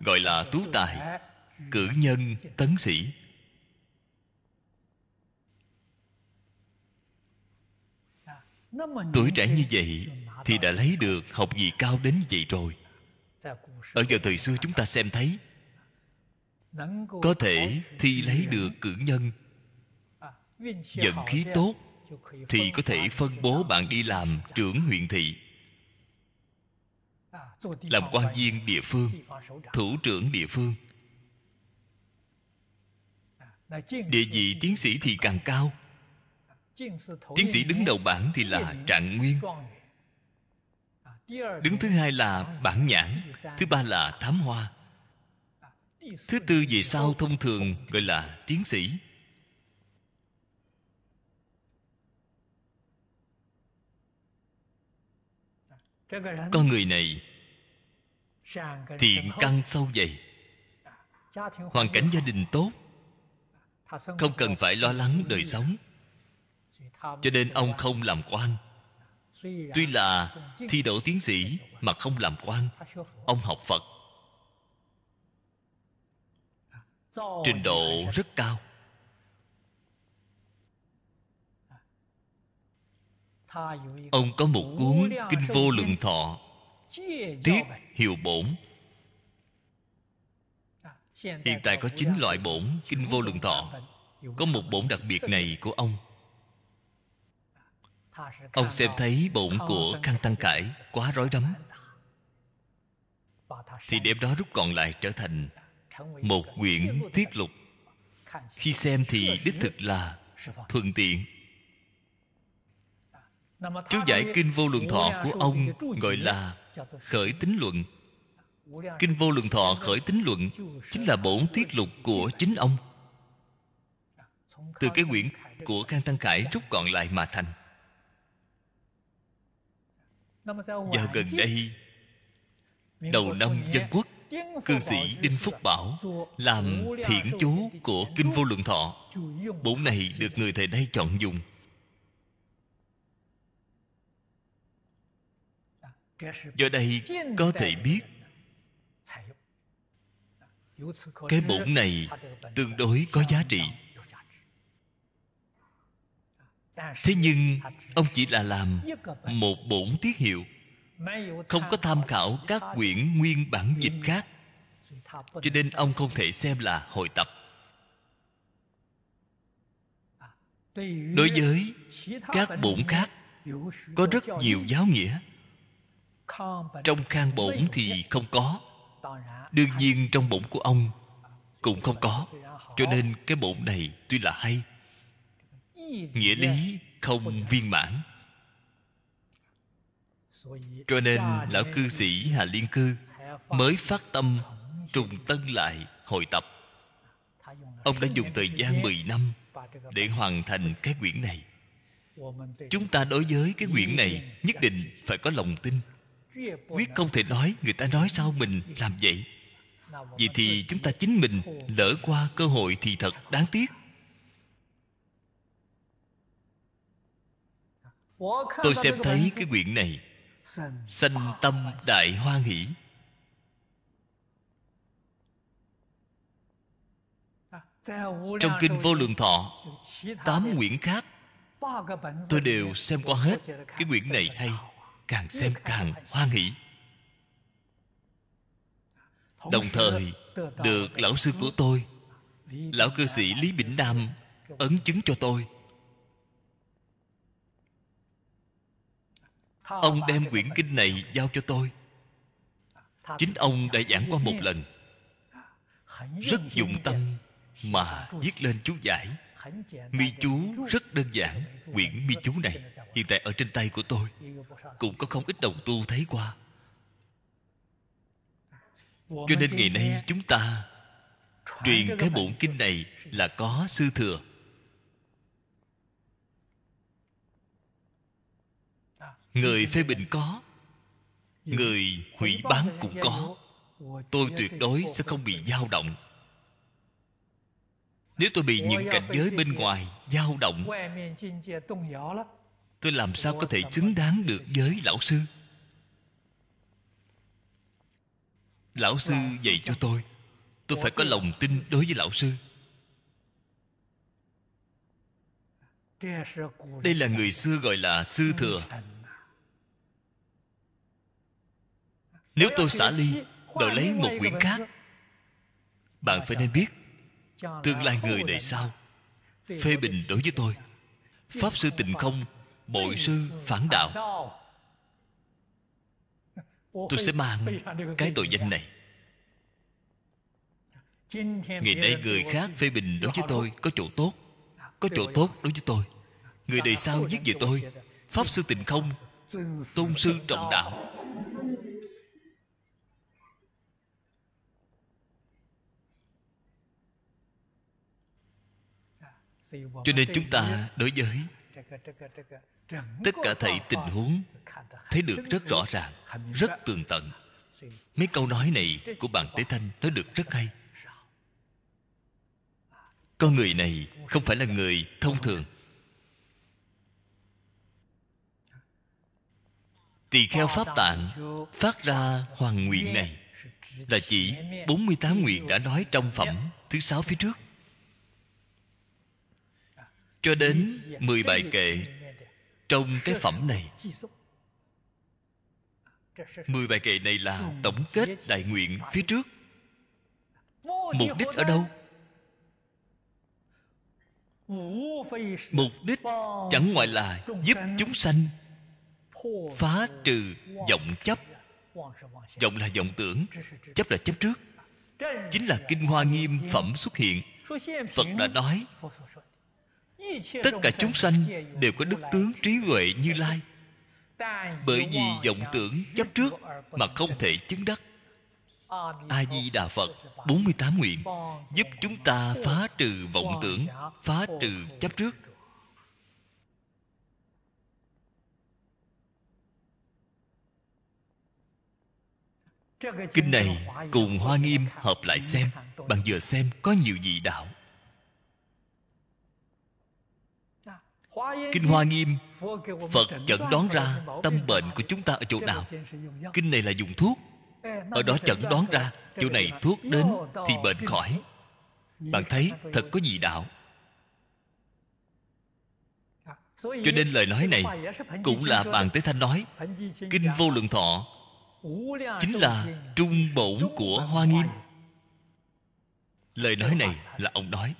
gọi là tú tài cử nhân tấn sĩ. Tuổi trẻ như vậy thì đã lấy được học vị cao đến vậy rồi. Ở vào thời xưa chúng ta xem thấy, có thể thi lấy được cử nhân. Vận khí tốt thì có thể phân bố bạn đi làm trưởng huyện thị, làm quan viên địa phương, thủ trưởng địa phương địa vị tiến sĩ thì càng cao. Tiến sĩ đứng đầu bảng thì là trạng nguyên. đứng thứ hai là bản nhãn thứ ba là thám hoa. Thứ tư về sau thông thường gọi là tiến sĩ. Con người này thiện căn sâu dày. Hoàn cảnh gia đình tốt không cần phải lo lắng đời sống. Cho nên ông không làm quan. Tuy là thi đậu tiến sĩ mà không làm quan, ông học phật. Trình độ rất cao. Ông có một cuốn kinh vô lượng thọ, tiết hiệu bổn hiện tại có chín loại bổn kinh vô lượng thọ. Có một bổn đặc biệt này của ông. Ông xem thấy bổn của Khang tăng cải quá rối rắm. Thì đem đó rút còn lại trở thành một quyển tiết lục. Khi xem thì đích thực là thuận tiện. Chú giải kinh vô lượng thọ của ông gọi là khởi tính luận kinh vô lượng thọ khởi tính luận chính là bổn tiết lục của chính ông. Từ cái quyển của khang tăng khải, rút gọn lại mà thành. Vào gần đây, đầu năm dân quốc, cư sĩ đinh phúc bảo làm thiện chú của kinh vô lượng thọ. Bổn này được người thầy đây chọn dùng. Do đây có thể biết cái bổn này tương đối có giá trị. Thế nhưng ông chỉ là làm một bổn tiết hiệu không có tham khảo các quyển nguyên bản dịch khác. Cho nên ông không thể xem là hội tập. Đối với các bổn khác có rất nhiều giáo nghĩa. Trong khang bổn thì không có đương nhiên trong bụng của ông cũng không có, cho nên cái bụng này tuy là hay, nghĩa lý không viên mãn. Cho nên lão cư sĩ hà liên cư mới phát tâm trùng tân lại hội tập. Ông đã dùng thời gian 10 năm để hoàn thành cái quyển này. Chúng ta đối với cái quyển này nhất định phải có lòng tin. Quyết không thể nói người ta nói sao mình làm vậy vậy thì chúng ta chính mình lỡ qua cơ hội thì thật đáng tiếc. Tôi xem thấy cái quyển này sanh tâm đại hoan hỷ trong kinh vô lượng thọ tám quyển khác tôi đều xem qua hết cái quyển này hay càng xem càng hoan hỷ đồng thời được lão sư của tôi lão cư sĩ lý bỉnh nam ấn chứng cho tôi. Ông đem quyển kinh này giao cho tôi. Chính ông đã giảng qua một lần. Rất dụng tâm mà viết lên chú giải. Mi chú rất đơn giản quyển mi chú này hiện tại ở trên tay của tôi. Cũng có không ít đồng tu thấy qua cho nên ngày nay chúng ta truyền cái bổn kinh này là có sư thừa. Người phê bình có người hủy bán cũng có. tôi tuyệt đối sẽ không bị dao động. Nếu tôi bị những cảnh giới bên ngoài dao động tôi làm sao có thể xứng đáng được với lão sư lão sư dạy cho tôi. tôi. Phải có lòng tin đối với lão sư. Đây là người xưa gọi là sư thừa. nếu tôi xả ly đổi lấy một quyển khác bạn phải nên biết tương lai người đời sau phê bình đối với tôi. Pháp sư tịnh không bội sư phản đạo tôi sẽ mang cái tội danh này. Ngày nay người khác phê bình đối với tôi có chỗ tốt có chỗ tốt đối với tôi. Người đời sau viết về tôi pháp sư tịnh không tôn sư trọng đạo. Cho nên chúng ta đối với tất cả thầy tình huống, thấy được rất rõ ràng, rất tường tận. Mấy câu nói này của bạn tế thanh nói được rất hay. Con người này không phải là người thông thường. Tỳ kheo pháp tạng phát ra hoàng nguyện này là chỉ 48 nguyện đã nói trong phẩm thứ sáu phía trước. Cho đến 10 bài kệ trong cái phẩm này. 10 bài kệ này là tổng kết đại nguyện phía trước. Mục đích ở đâu? Mục đích chẳng ngoại là giúp chúng sanh phá trừ vọng chấp. Vọng là vọng tưởng, chấp là chấp trước. Chính là kinh hoa nghiêm phẩm xuất hiện. Phật đã nói tất cả chúng sanh đều có đức tướng trí huệ như lai. Bởi vì vọng tưởng chấp trước mà không thể chứng đắc. A di đà phật 48 nguyện, giúp chúng ta phá trừ vọng tưởng, phá trừ chấp trước. Kinh này cùng hoa nghiêm hợp lại xem bạn vừa xem có nhiều vị đạo. Kinh hoa nghiêm, phật chẩn đoán ra tâm bệnh của chúng ta ở chỗ nào. Kinh này là dùng thuốc. Ở đó chẩn đoán ra, chỗ này thuốc đến thì bệnh khỏi. Bạn thấy thật có gì đạo? Cho nên lời nói này cũng là bàn tế thanh nói, kinh vô lượng thọ chính là trung bổn của hoa nghiêm. Lời nói này là ông nói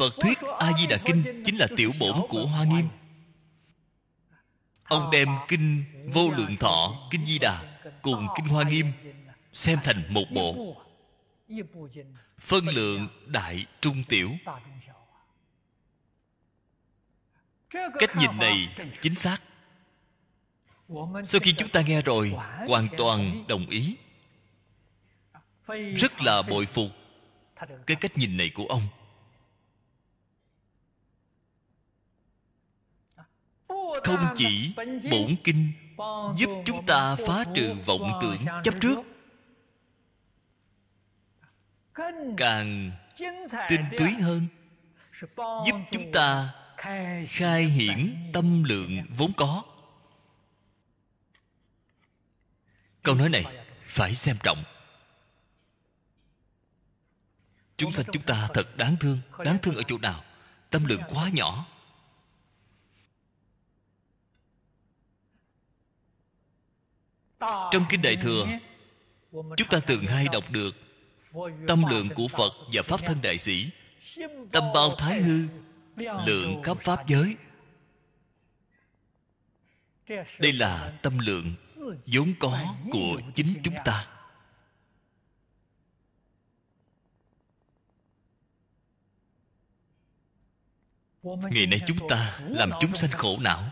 phật thuyết a di đà kinh chính là tiểu bổn của hoa nghiêm. Ông đem kinh vô lượng thọ, kinh di đà cùng kinh hoa nghiêm xem thành một bộ. Phân lượng đại trung tiểu. Cách nhìn này chính xác. Sau khi chúng ta nghe rồi, hoàn toàn đồng ý. Rất là bội phục cái cách nhìn này của ông. Không chỉ bổn kinh giúp chúng ta phá trừ vọng tưởng chấp trước, càng tinh túy hơn, giúp chúng ta khai hiển tâm lượng vốn có. Câu nói này phải xem trọng. Chúng sanh chúng ta thật đáng thương đáng thương ở chỗ nào? Tâm lượng quá nhỏ. Trong kinh đại thừa, chúng ta thường hay đọc được tâm lượng của phật và pháp thân đại sĩ, tâm bao thái hư, lượng khắp pháp giới. Đây là tâm lượng vốn có của chính chúng ta. Ngày nay chúng ta làm chúng sanh khổ não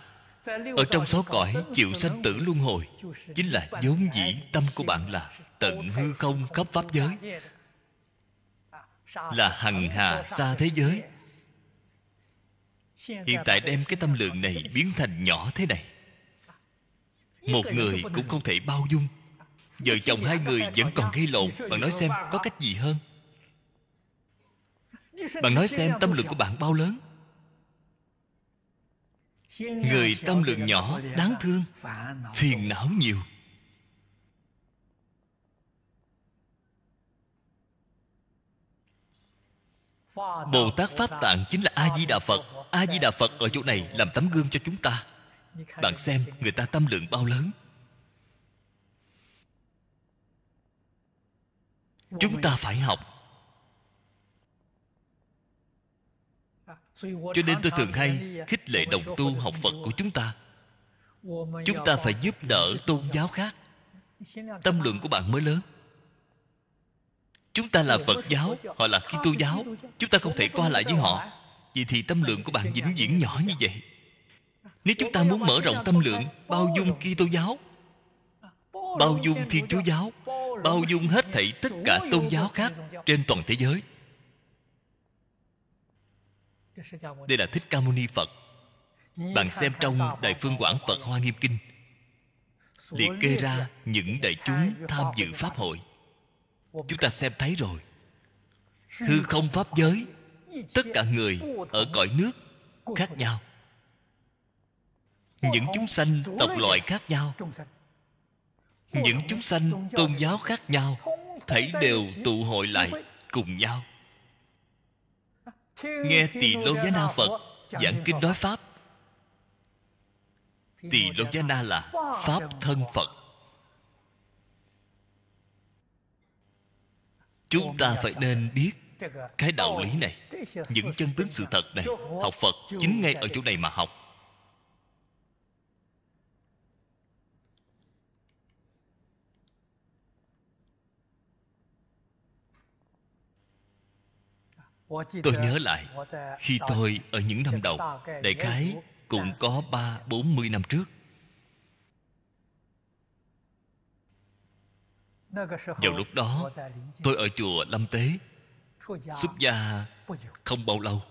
ở trong sáu cõi, chịu sanh tử luân hồi, chính là vốn dĩ tâm của bạn là tận hư không khắp pháp giới, là hằng hà xa thế giới. Hiện tại đem cái tâm lượng này biến thành nhỏ thế này. Một người cũng không thể bao dung. Vợ chồng hai người vẫn còn gây lộn. Bạn nói xem có cách gì hơn? Bạn nói xem tâm lượng của bạn bao lớn? Người tâm lượng nhỏ đáng thương, phiền não nhiều. Bồ tát pháp tạng chính là a di đà phật. A di đà phật ở chỗ này làm tấm gương cho chúng ta. Bạn xem, người ta tâm lượng bao lớn. Chúng ta phải học cho nên tôi thường hay khích lệ đồng tu học phật của chúng ta. Chúng ta phải giúp đỡ tôn giáo khác. Tâm lượng của bạn mới lớn. Chúng ta là phật giáo họ là kitô giáo. Chúng ta không thể qua lại với họ. Vậy thì tâm lượng của bạn vĩnh viễn nhỏ như vậy. Nếu chúng ta muốn mở rộng tâm lượng bao dung kitô giáo bao dung thiên chúa giáo bao dung hết thảy tất cả tôn giáo khác trên toàn thế giới đây là thích ca mâu ni phật. Bạn xem trong đại phương quảng phật hoa nghiêm kinh liệt kê ra những đại chúng tham dự pháp hội. chúng ta xem thấy rồi. Hư không pháp giới tất cả người ở cõi nước khác nhau. Những chúng sanh tộc loại khác nhau. những chúng sanh tôn giáo khác nhau thấy đều tụ hội lại cùng nhau nghe tỳ lô giá na phật giảng kinh nói pháp. Tỳ lô giá na là pháp thân phật. Chúng ta phải nên biết cái đạo lý này những chân tướng sự thật này học phật chính ngay ở chỗ này mà học tôi nhớ lại, khi tôi ở những năm đầu, đại khái cũng có ba, bốn mươi năm trước. Vào lúc đó, tôi ở chùa lâm tế, xuất gia không bao lâu.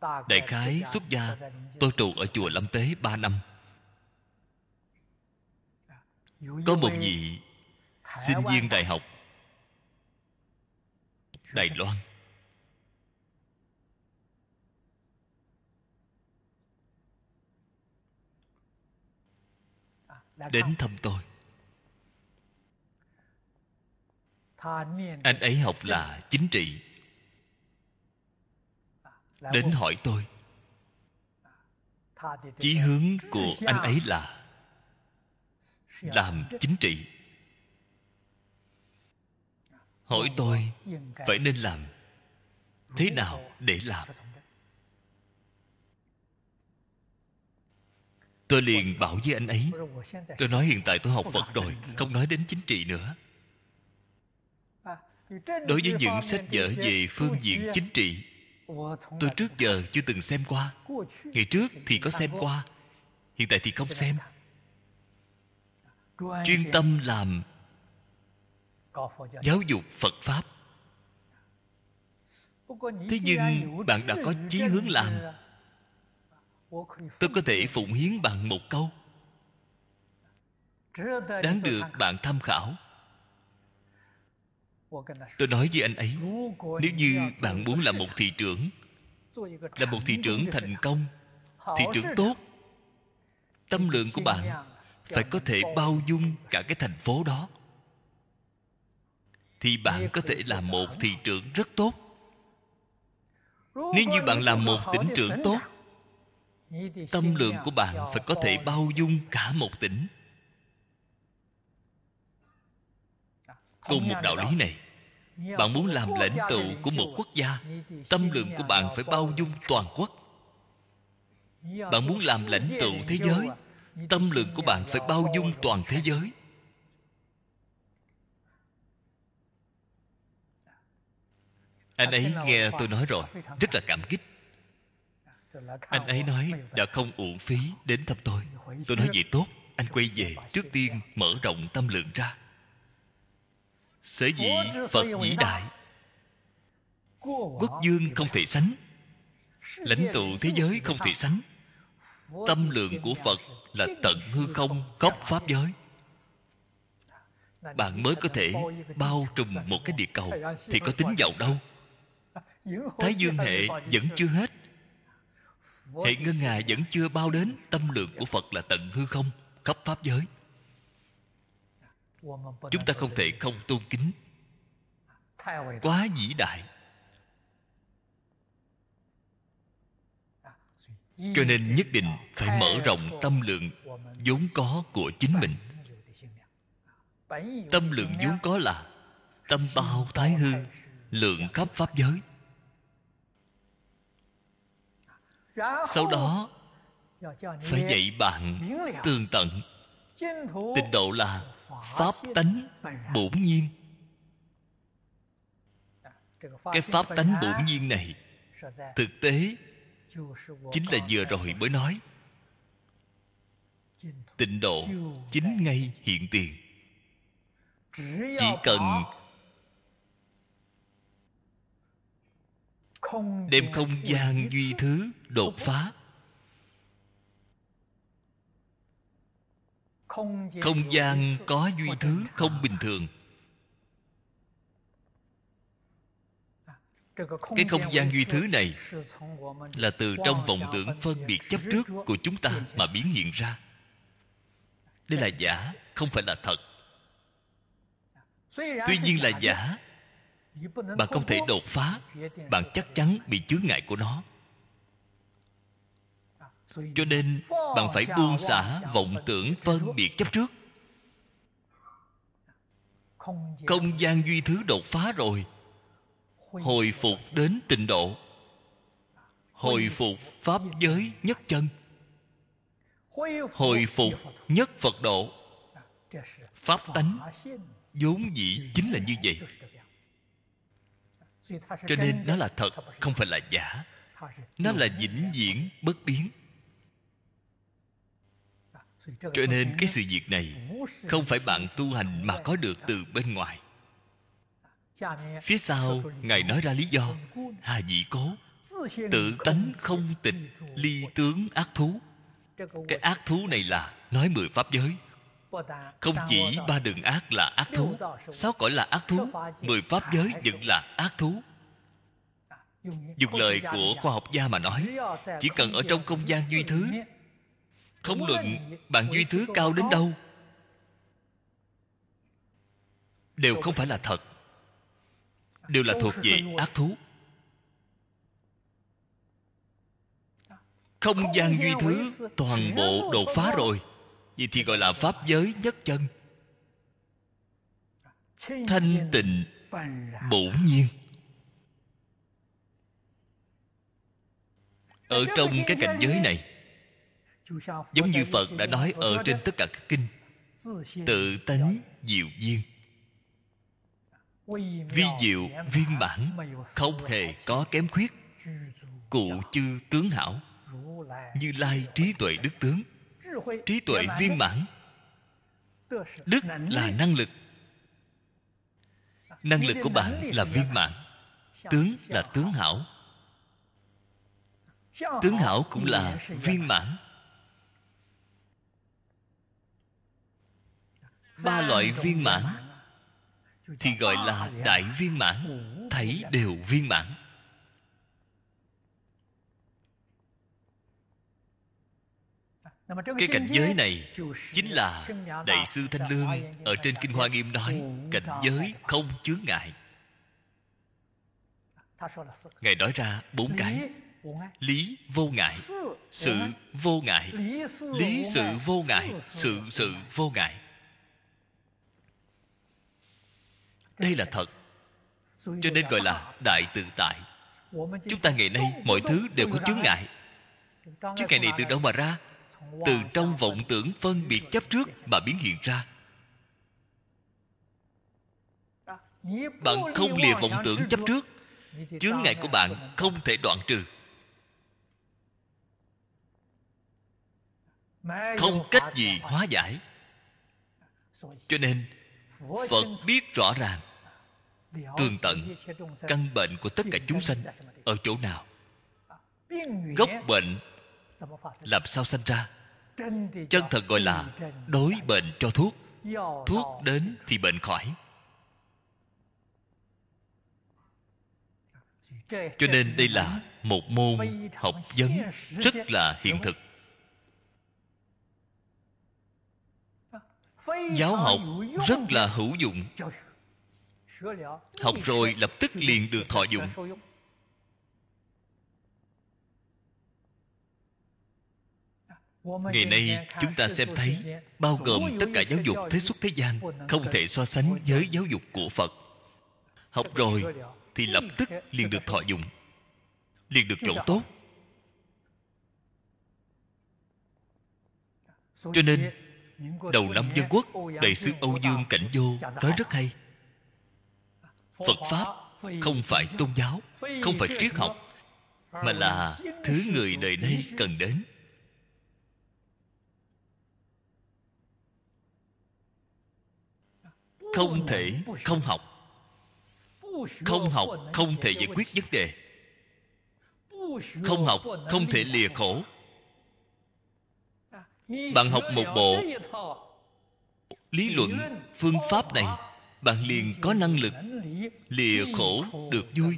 Đại khái xuất gia, tôi trụ ở chùa lâm tế ba năm. Có một vị sinh viên đại học, đài loan. Đến thăm tôi. Anh ấy học là chính trị. Đến hỏi tôi. Chí hướng của anh ấy là làm chính trị. Hỏi tôi phải nên làm thế nào để làm tôi liền bảo với anh ấy, tôi nói hiện tại tôi học phật rồi, không nói đến chính trị nữa. Đối với những sách vở về phương diện chính trị, tôi trước giờ chưa từng xem qua. Ngày trước thì có xem qua, hiện tại thì không xem. Chuyên tâm làm giáo dục phật pháp. Thế nhưng bạn đã có chí hướng làm tôi có thể phụng hiến bằng một câu. Đáng được bạn tham khảo. Tôi nói với anh ấy nếu như bạn muốn làm một thị trưởng là một thị trưởng thành công thị trưởng tốt tâm lượng của bạn phải có thể bao dung cả cái thành phố đó thì bạn có thể làm một thị trưởng rất tốt. Nếu như bạn làm một tỉnh trưởng tốt tâm lượng của bạn phải có thể bao dung cả một tỉnh. Cùng một đạo lý này bạn muốn làm lãnh tụ của một quốc gia tâm lượng của bạn phải bao dung toàn quốc. Bạn muốn làm lãnh tụ thế giới tâm lượng của bạn phải bao dung toàn thế giới. anh ấy nghe tôi nói rồi rất là cảm kích anh ấy nói đã không uổng phí đến thăm tôi. Tôi nói vậy tốt, anh quay về trước tiên mở rộng tâm lượng ra. Sở dĩ phật vĩ đại, quốc dương không thể sánh, lãnh tụ thế giới không thể sánh. Tâm lượng của phật là tận hư không cốc pháp giới. Bạn mới có thể bao trùm một cái địa cầu thì có tính giàu đâu. Thái dương hệ vẫn chưa hết hệ ngân hà vẫn chưa bao đến tâm lượng của phật là tận hư không khắp pháp giới. Chúng ta không thể không tôn kính. Quá vĩ đại. Cho nên nhất định phải mở rộng tâm lượng vốn có của chính mình. Tâm lượng vốn có là tâm bao thái hư lượng khắp pháp giới sau đó, phải dạy bạn tường tận. Tịnh độ là pháp tánh bổn nhiên. Cái pháp tánh bổn nhiên này, thực tế chính là vừa rồi mới nói. Tịnh độ chính ngay hiện tiền. Chỉ cần đem không gian duy thứ đột phá. Không gian có duy thứ không bình thường. Cái không gian duy thứ này là từ trong vọng tưởng phân biệt chấp trước của chúng ta mà biến hiện ra. Đây là giả không phải là thật. Tuy nhiên là giả bạn không thể đột phá. Bạn chắc chắn bị chướng ngại của nó. Cho nên, bạn phải buông xả vọng tưởng phân biệt chấp trước. Không gian duy thứ đột phá rồi. Hồi phục đến tịnh độ. Hồi phục pháp giới nhất chân. Hồi phục nhất phật độ. Pháp tánh vốn dĩ chính là như vậy cho nên nó là thật, không phải là giả. Nó là vĩnh viễn bất biến. Cho nên cái sự việc này không phải bạn tu hành mà có được từ bên ngoài. Phía sau, ngài nói ra lý do. Hà dị cố, tự tánh không tịch, ly tướng ác thú. Cái ác thú này là nói mười pháp giới không chỉ ba đường ác là ác thú sáu cõi là ác thú? Mười pháp giới vẫn là ác thú. Dùng lời của khoa học gia mà nói chỉ cần ở trong không gian duy thứ không luận bạn duy thứ cao đến đâu đều không phải là thật đều là thuộc về ác thú. Không gian duy thứ toàn bộ đột phá rồi vậy thì gọi là pháp giới nhất chân. Thanh tịnh bổn nhiên. Ở trong cái cảnh giới này giống như phật đã nói ở trên tất cả các kinh tự tánh diệu duyên. Vi diệu viên mãn không hề có kém khuyết. cụ chư tướng hảo như lai trí tuệ đức tướng trí tuệ viên mãn. Đức là năng lực. Năng lực của bạn là viên mãn. Tướng là tướng hảo. Tướng hảo cũng là viên mãn. Ba loại viên mãn thì gọi là đại viên mãn thấy đều viên mãn cái cảnh giới này chính là đại sư thanh lương ở trên kinh hoa nghiêm nói cảnh giới không chướng ngại. Ngài nói ra bốn cái. Lý vô ngại sự vô ngại. Lý sự vô ngại sự sự vô ngại. Đây là thật. Cho nên gọi là đại tự tại. Chúng ta ngày nay mọi thứ đều có chướng ngại. Chứ ngày này từ đâu mà ra từ trong vọng tưởng phân biệt chấp trước mà biến hiện ra. Bạn không lìa vọng tưởng chấp trước, chướng ngại của bạn không thể đoạn trừ. Không cách gì hóa giải. Cho nên, phật biết rõ ràng, tường tận, căn bệnh của tất cả chúng sanh ở chỗ nào. Gốc bệnh làm sao sanh ra? Chân thật gọi là đối bệnh cho thuốc. Thuốc đến thì bệnh khỏi. Cho nên đây là một môn học vấn rất là hiện thực. Giáo học rất là hữu dụng. Học rồi lập tức liền được thọ dụng. Ngày nay chúng ta xem thấy bao gồm tất cả giáo dục thế xuất thế gian không thể so sánh với giáo dục của phật. Học rồi thì lập tức liền được thọ dụng liền được chỗ tốt. Cho nên đầu năm dân quốc đại sư âu dương cảnh vô nói rất hay. Phật pháp không phải tôn giáo không phải triết học mà là thứ người đời nay cần đến không thể không học. Không học không thể giải quyết vấn đề. Không học không thể lìa khổ. Bạn học một bộ lý luận phương pháp này, bạn liền có năng lực lìa khổ được vui.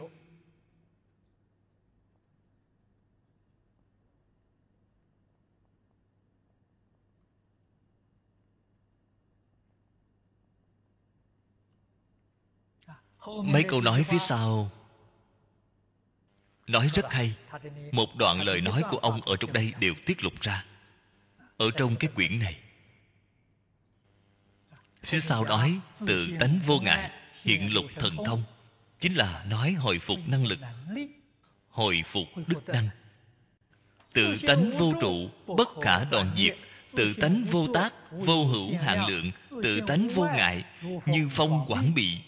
Mấy câu nói phía sau. Nói rất hay. Một đoạn lời nói của ông ở trong đây đều tiết lộ ra. Ở trong cái quyển này. Phía sau nói tự tánh vô ngại hiện lục thần thông chính là nói hồi phục năng lực hồi phục đức năng. Tự tánh vô trụ bất khả đoạn diệt. Tự tánh vô tác vô hữu hạn lượng. Tự tánh vô ngại như phong quảng bị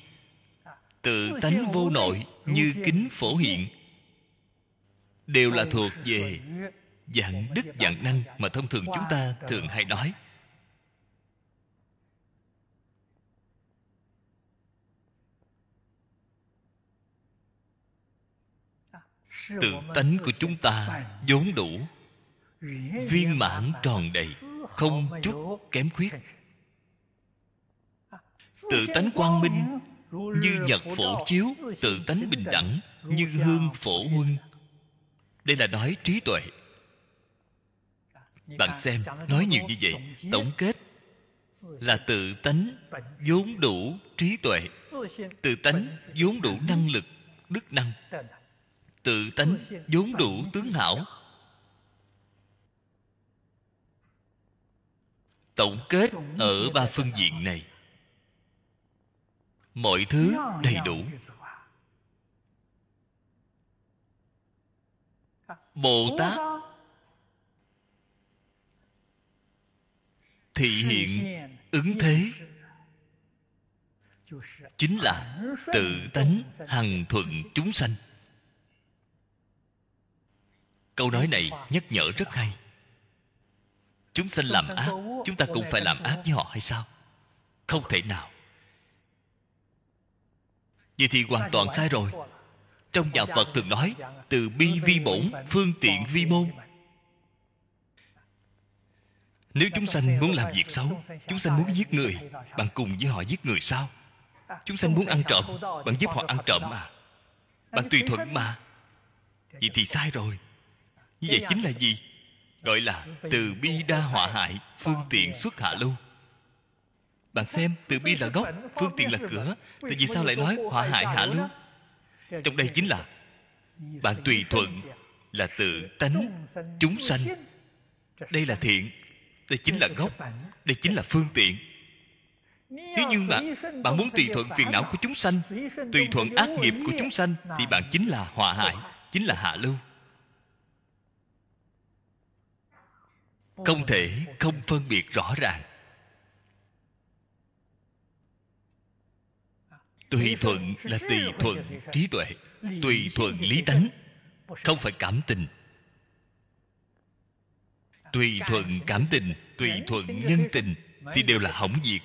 tự tánh vô nội như kính phổ hiện. Đều là thuộc về dạng đức dạng năng mà thông thường chúng ta thường hay nói. Tự tánh của chúng ta vốn đủ viên mãn tròn đầy không chút kém khuyết. Tự tánh quang minh như nhật phổ chiếu tự tánh bình đẳng như hương phổ huân. Đây là nói trí tuệ. Bạn xem nói nhiều như vậy tổng kết là tự tánh vốn đủ trí tuệ. Tự tánh vốn đủ năng lực đức năng. Tự tánh vốn đủ tướng hảo. Tổng kết ở ba phương diện này mọi thứ đầy đủ. Bồ tát thị hiện ứng thế. Chính là tự tánh hằng thuận chúng sanh. Câu nói này nhắc nhở rất hay. Chúng sanh làm ác, chúng ta cũng phải làm ác với họ hay sao? Không thể nào vậy thì hoàn toàn sai rồi. Trong nhà phật thường nói, từ bi vi bổn, phương tiện vi môn. Nếu chúng sanh muốn làm việc xấu, chúng sanh muốn giết người, bạn cùng với họ giết người sao? Chúng sanh muốn ăn trộm, bạn giúp họ ăn trộm mà. Bạn tùy thuận mà. Vậy thì sai rồi. Như vậy chính là gì? Gọi là từ bi đa họa hại, phương tiện xuất hạ lưu bạn xem, từ bi là gốc, phương tiện là cửa. Tại vì sao lại nói họa hại hạ lưu? Trong đây chính là, bạn tùy thuận là tự tánh, chúng sanh. Đây là thiện, đây chính là gốc, đây chính là phương tiện. Nếu như bạn bạn muốn tùy thuận phiền não của chúng sanh, tùy thuận ác nghiệp của chúng sanh, thì bạn chính là họa hại, chính là hạ lưu. Không thể không phân biệt rõ ràng. Tùy thuận là tùy thuận trí tuệ. Tùy thuận lý tánh không phải cảm tình. Tùy thuận cảm tình tùy thuận nhân tình thì đều là hỏng diệt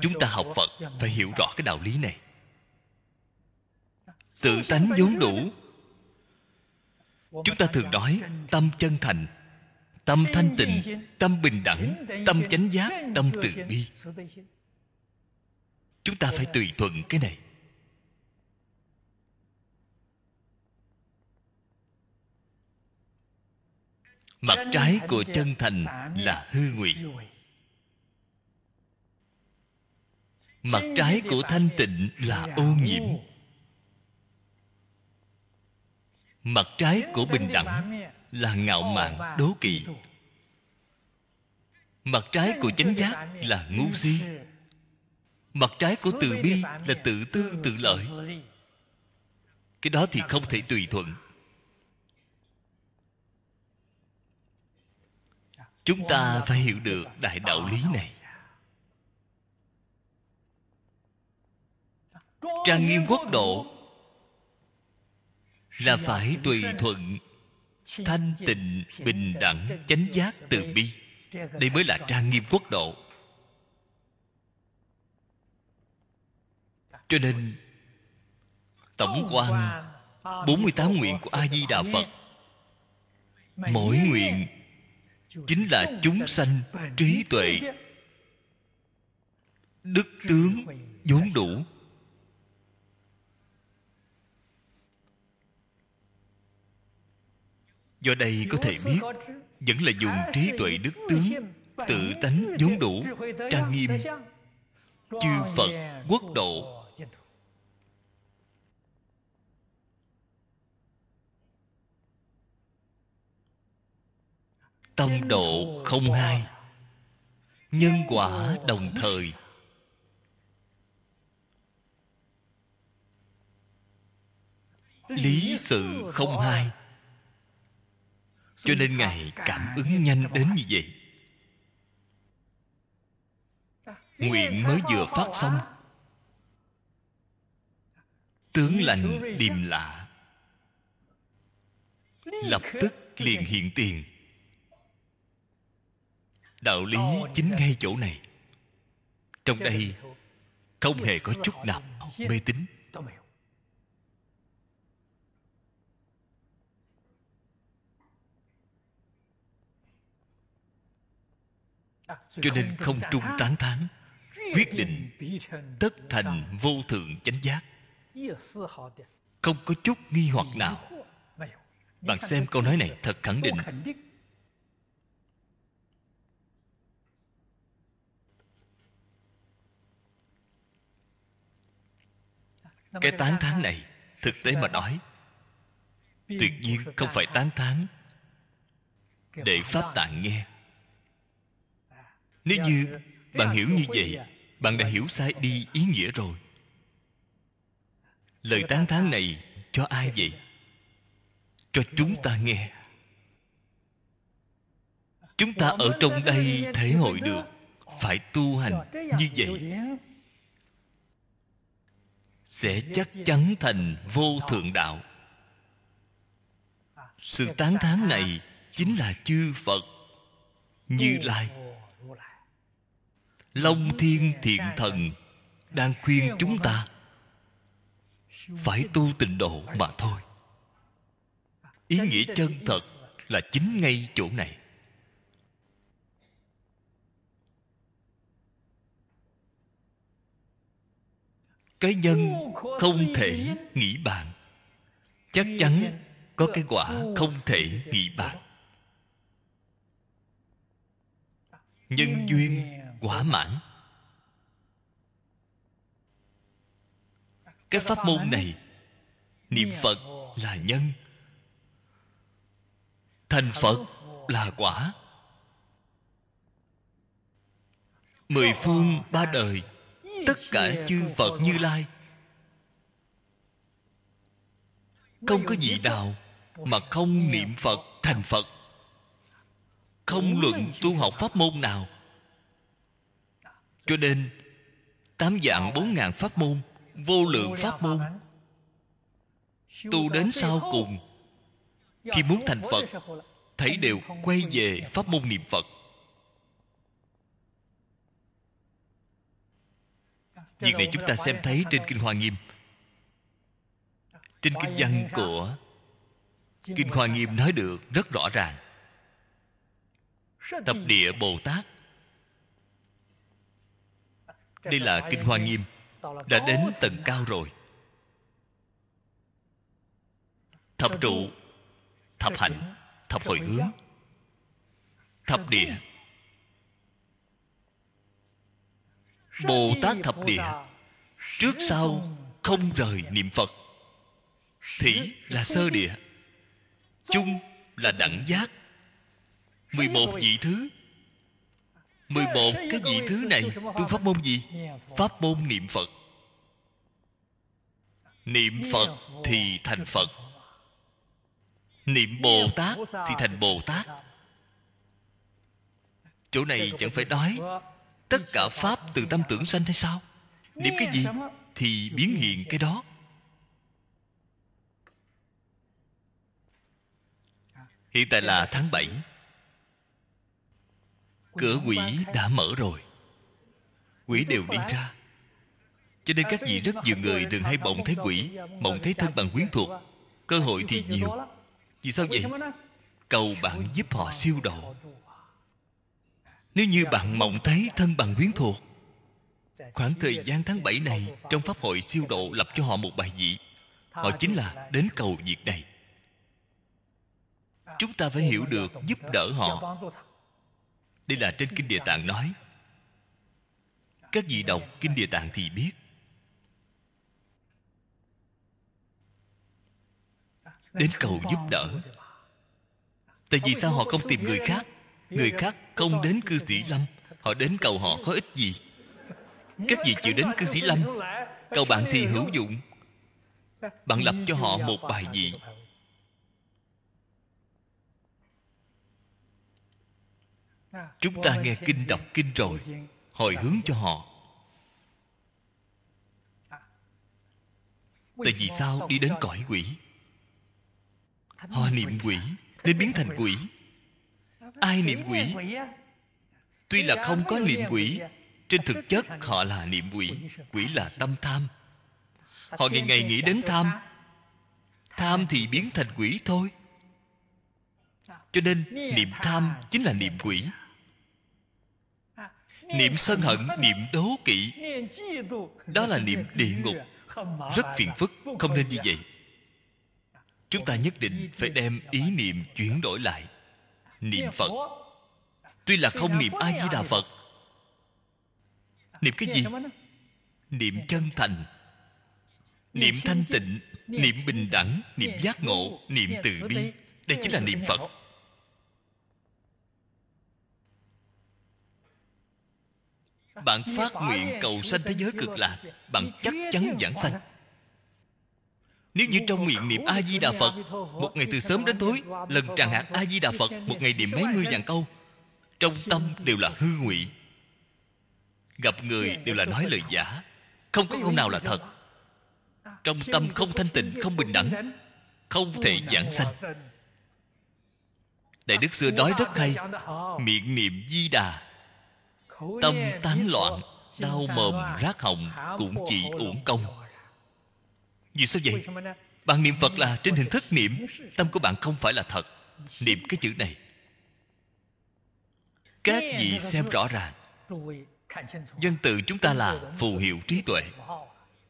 chúng ta học phật phải hiểu rõ cái đạo lý này. Tự tánh vốn đủ. chúng ta thường nói tâm chân thành tâm thanh tịnh, tâm bình đẳng, tâm chánh giác, tâm từ bi. Chúng ta phải tùy thuận cái này. Mặt trái của chân thành là hư ngụy. Mặt trái của thanh tịnh là ô nhiễm. Mặt trái của bình đẳng là ngạo mạn đố kỵ. mặt trái của chánh giác là ngu si. Mặt trái của từ bi là tự tư tự lợi. cái đó thì không thể tùy thuận. Chúng ta phải hiểu được đại đạo lý này. trang nghiêm quốc độ là phải tùy thuận thanh tịnh, bình đẳng, chánh giác từ bi. Đây mới là trang nghiêm quốc độ. Cho nên, tổng quan 48 nguyện của a di đà phật, mỗi nguyện chính là chúng sanh trí tuệ, đức tướng vốn đủ. Do đây có thể biết, vẫn là dùng trí tuệ đức tướng, tự tánh vốn đủ, trang nghiêm. Chư phật quốc độ. Tâm độ không hai. Nhân quả đồng thời. Lý sự không hai cho nên ngài cảm ứng nhanh đến như vậy. Nguyện mới vừa phát xong. Tướng lành điềm lạ. Lập tức liền hiện tiền. Đạo lý chính ngay chỗ này. Trong đây không hề có chút nào mê tín. Cho nên không trung tán thán quyết định tất thành vô thượng chánh giác. Không có chút nghi hoặc nào. bạn xem câu nói này thật khẳng định. cái tán thán này thực tế mà nói tuyệt nhiên không phải tán thán. để pháp tạng nghe nếu như bạn hiểu như vậy, bạn đã hiểu sai đi ý nghĩa rồi. Lời tán thán này cho ai vậy? Cho chúng ta nghe. Chúng ta ở trong đây thể hội được, phải tu hành như vậy. Sẽ chắc chắn thành vô thượng đạo. Sự tán thán này chính là chư phật như lai long thiên thiện thần đang khuyên chúng ta phải tu tịnh độ mà thôi. Ý nghĩa chân thật là chính ngay chỗ này. Cái nhân không thể nghĩ bàn. Chắc chắn có cái quả không thể nghĩ bàn. Nhân duyên quả mãn. Cái pháp môn này, niệm phật là nhân. Thành phật là quả. Mười phương ba đời, tất cả chư phật như lai. Không có gì nào mà không niệm phật thành phật. Không luận tu học pháp môn nào cho nên, tám dạng bốn ngàn pháp môn, vô lượng pháp môn, tu đến sau cùng, khi muốn thành phật, thấy đều quay về pháp môn niệm phật. Việc này chúng ta xem thấy trên kinh hoa nghiêm. Trên kinh văn của kinh hoa nghiêm nói được rất rõ ràng. Tập địa bồ tát đây là kinh hoa nghiêm, đã đến tầng cao rồi. Thập trụ, thập hạnh, thập hồi hướng, thập địa. Bồ tát thập địa, trước sau không rời niệm phật. Thủy là sơ địa, chung là đẳng giác. 11 vị thứ 11 cái gì thứ này? Tu pháp môn gì? Pháp môn niệm Phật. Niệm Phật thì thành Phật. Niệm Bồ Tát thì thành Bồ Tát Chỗ này chẳng phải nói Tất cả Pháp từ tâm tưởng sanh hay sao? Niệm cái gì Thì biến hiện cái đó. Hiện tại là tháng 7 Cửa quỷ đã mở rồi. Quỷ đều đi ra. Cho nên các vị rất nhiều người thường hay mộng thấy quỷ Mộng thấy thân bằng quyến thuộc. Cơ hội thì nhiều. Vì sao vậy? Cầu bạn giúp họ siêu độ. Nếu như bạn mộng thấy thân bằng quyến thuộc Khoảng thời gian tháng 7 này Trong Pháp hội siêu độ lập cho họ một bài vị. Họ chính là đến cầu việc này. Chúng ta phải hiểu được giúp đỡ họ đây là trên kinh địa tạng nói. Các vị đọc kinh địa tạng thì biết. Đến cầu giúp đỡ. Tại vì sao họ không tìm người khác? Người khác không đến cư sĩ lâm. Họ đến cầu họ có ích gì? Các vị chịu đến cư sĩ lâm. Cầu bạn thì hữu dụng. Bạn lập cho họ một bài vị. Chúng ta nghe kinh đọc kinh rồi hồi hướng cho họ. Tại vì sao đi đến cõi quỷ? Họ niệm quỷ nên biến thành quỷ. Ai niệm quỷ? tuy là không có niệm quỷ trên thực chất họ là niệm quỷ. quỷ là tâm tham. Họ ngày ngày nghĩ đến tham. tham thì biến thành quỷ thôi. Cho nên niệm tham chính là niệm quỷ niệm sân hận, niệm đố kỵ. Đó là niệm địa ngục. Rất phiền phức, không nên như vậy. Chúng ta nhất định phải đem ý niệm chuyển đổi lại. Niệm phật. Tuy là không niệm a di đà phật. Niệm cái gì? Niệm chân thành. Niệm thanh tịnh, niệm bình đẳng, niệm giác ngộ, niệm từ bi. Đây chính là niệm phật. Bạn phát nguyện cầu sanh thế giới cực lạc bạn chắc chắn giảng sanh. nếu như trong miệng niệm a di đà phật một ngày từ sớm đến tối lần tràng hạt a di đà phật một ngày niệm mấy mươi vạn câu trong tâm đều là hư ngụy. Gặp người đều là nói lời giả không có câu nào là thật. Trong tâm không thanh tịnh không bình đẳng không thể giảng sanh. Đại đức xưa nói rất hay miệng niệm di đà tâm tán loạn đau mồm rát họng cũng chỉ uổng công. vì sao vậy? Bạn niệm phật là trên hình thức niệm tâm của bạn không phải là thật. Niệm cái chữ này. Các vị xem rõ ràng. Dân từ chúng ta là phù hiệu trí tuệ.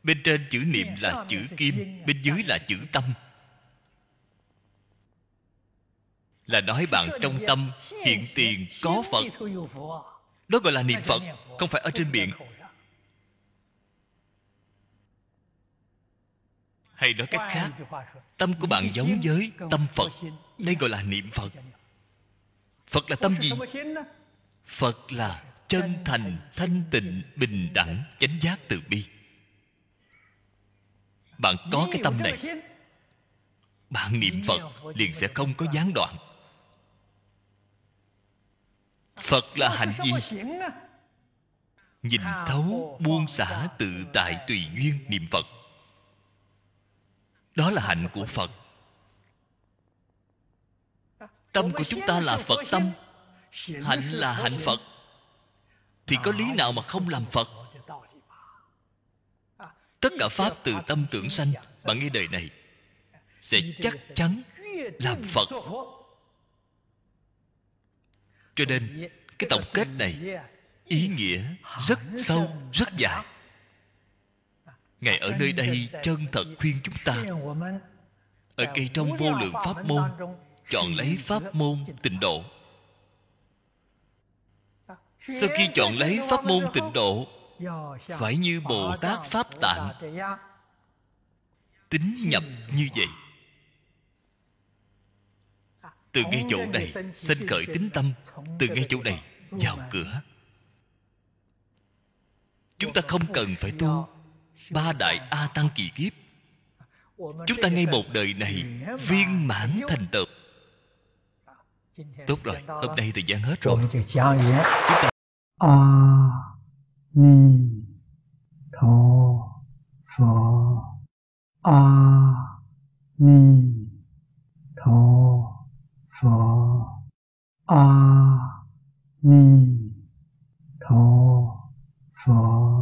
bên trên chữ niệm là chữ kim bên dưới là chữ tâm. Là nói bạn trong tâm hiện tiền có phật đó gọi là niệm phật không phải ở trên miệng hay nói cách khác tâm của bạn giống với tâm phật. đây gọi là niệm phật. Phật là tâm gì? phật là chân thành thanh tịnh bình đẳng chánh giác từ bi. Bạn có cái tâm này. bạn niệm phật liền sẽ không có gián đoạn phật là hạnh gì nhìn thấu buông xả tự tại tùy duyên niệm phật. Đó là hạnh của phật. Tâm của chúng ta là phật tâm. hạnh là hạnh phật. Thì có lý nào mà không làm phật? Tất cả pháp từ tâm tưởng sanh. Bạn nghe đời này sẽ chắc chắn làm phật cho nên, cái tổng kết này ý nghĩa rất sâu, rất dài. Ngài ở nơi đây chân thật khuyên chúng ta, ở cây trong vô lượng pháp môn, chọn lấy pháp môn tịnh độ. Sau khi chọn lấy pháp môn tịnh độ, phải như bồ tát pháp tạng, tính nhập như vậy từ ngay chỗ này sinh khởi tính tâm. Từ ngay chỗ này vào cửa. Chúng ta không cần phải tu. Ba đại a tăng kỳ kiếp. Chúng ta ngay một đời này viên mãn thành tựu. Tốt rồi hôm nay thời gian hết rồi. Chúng ta a ni tho phở a ni tho 佛阿弥陀佛。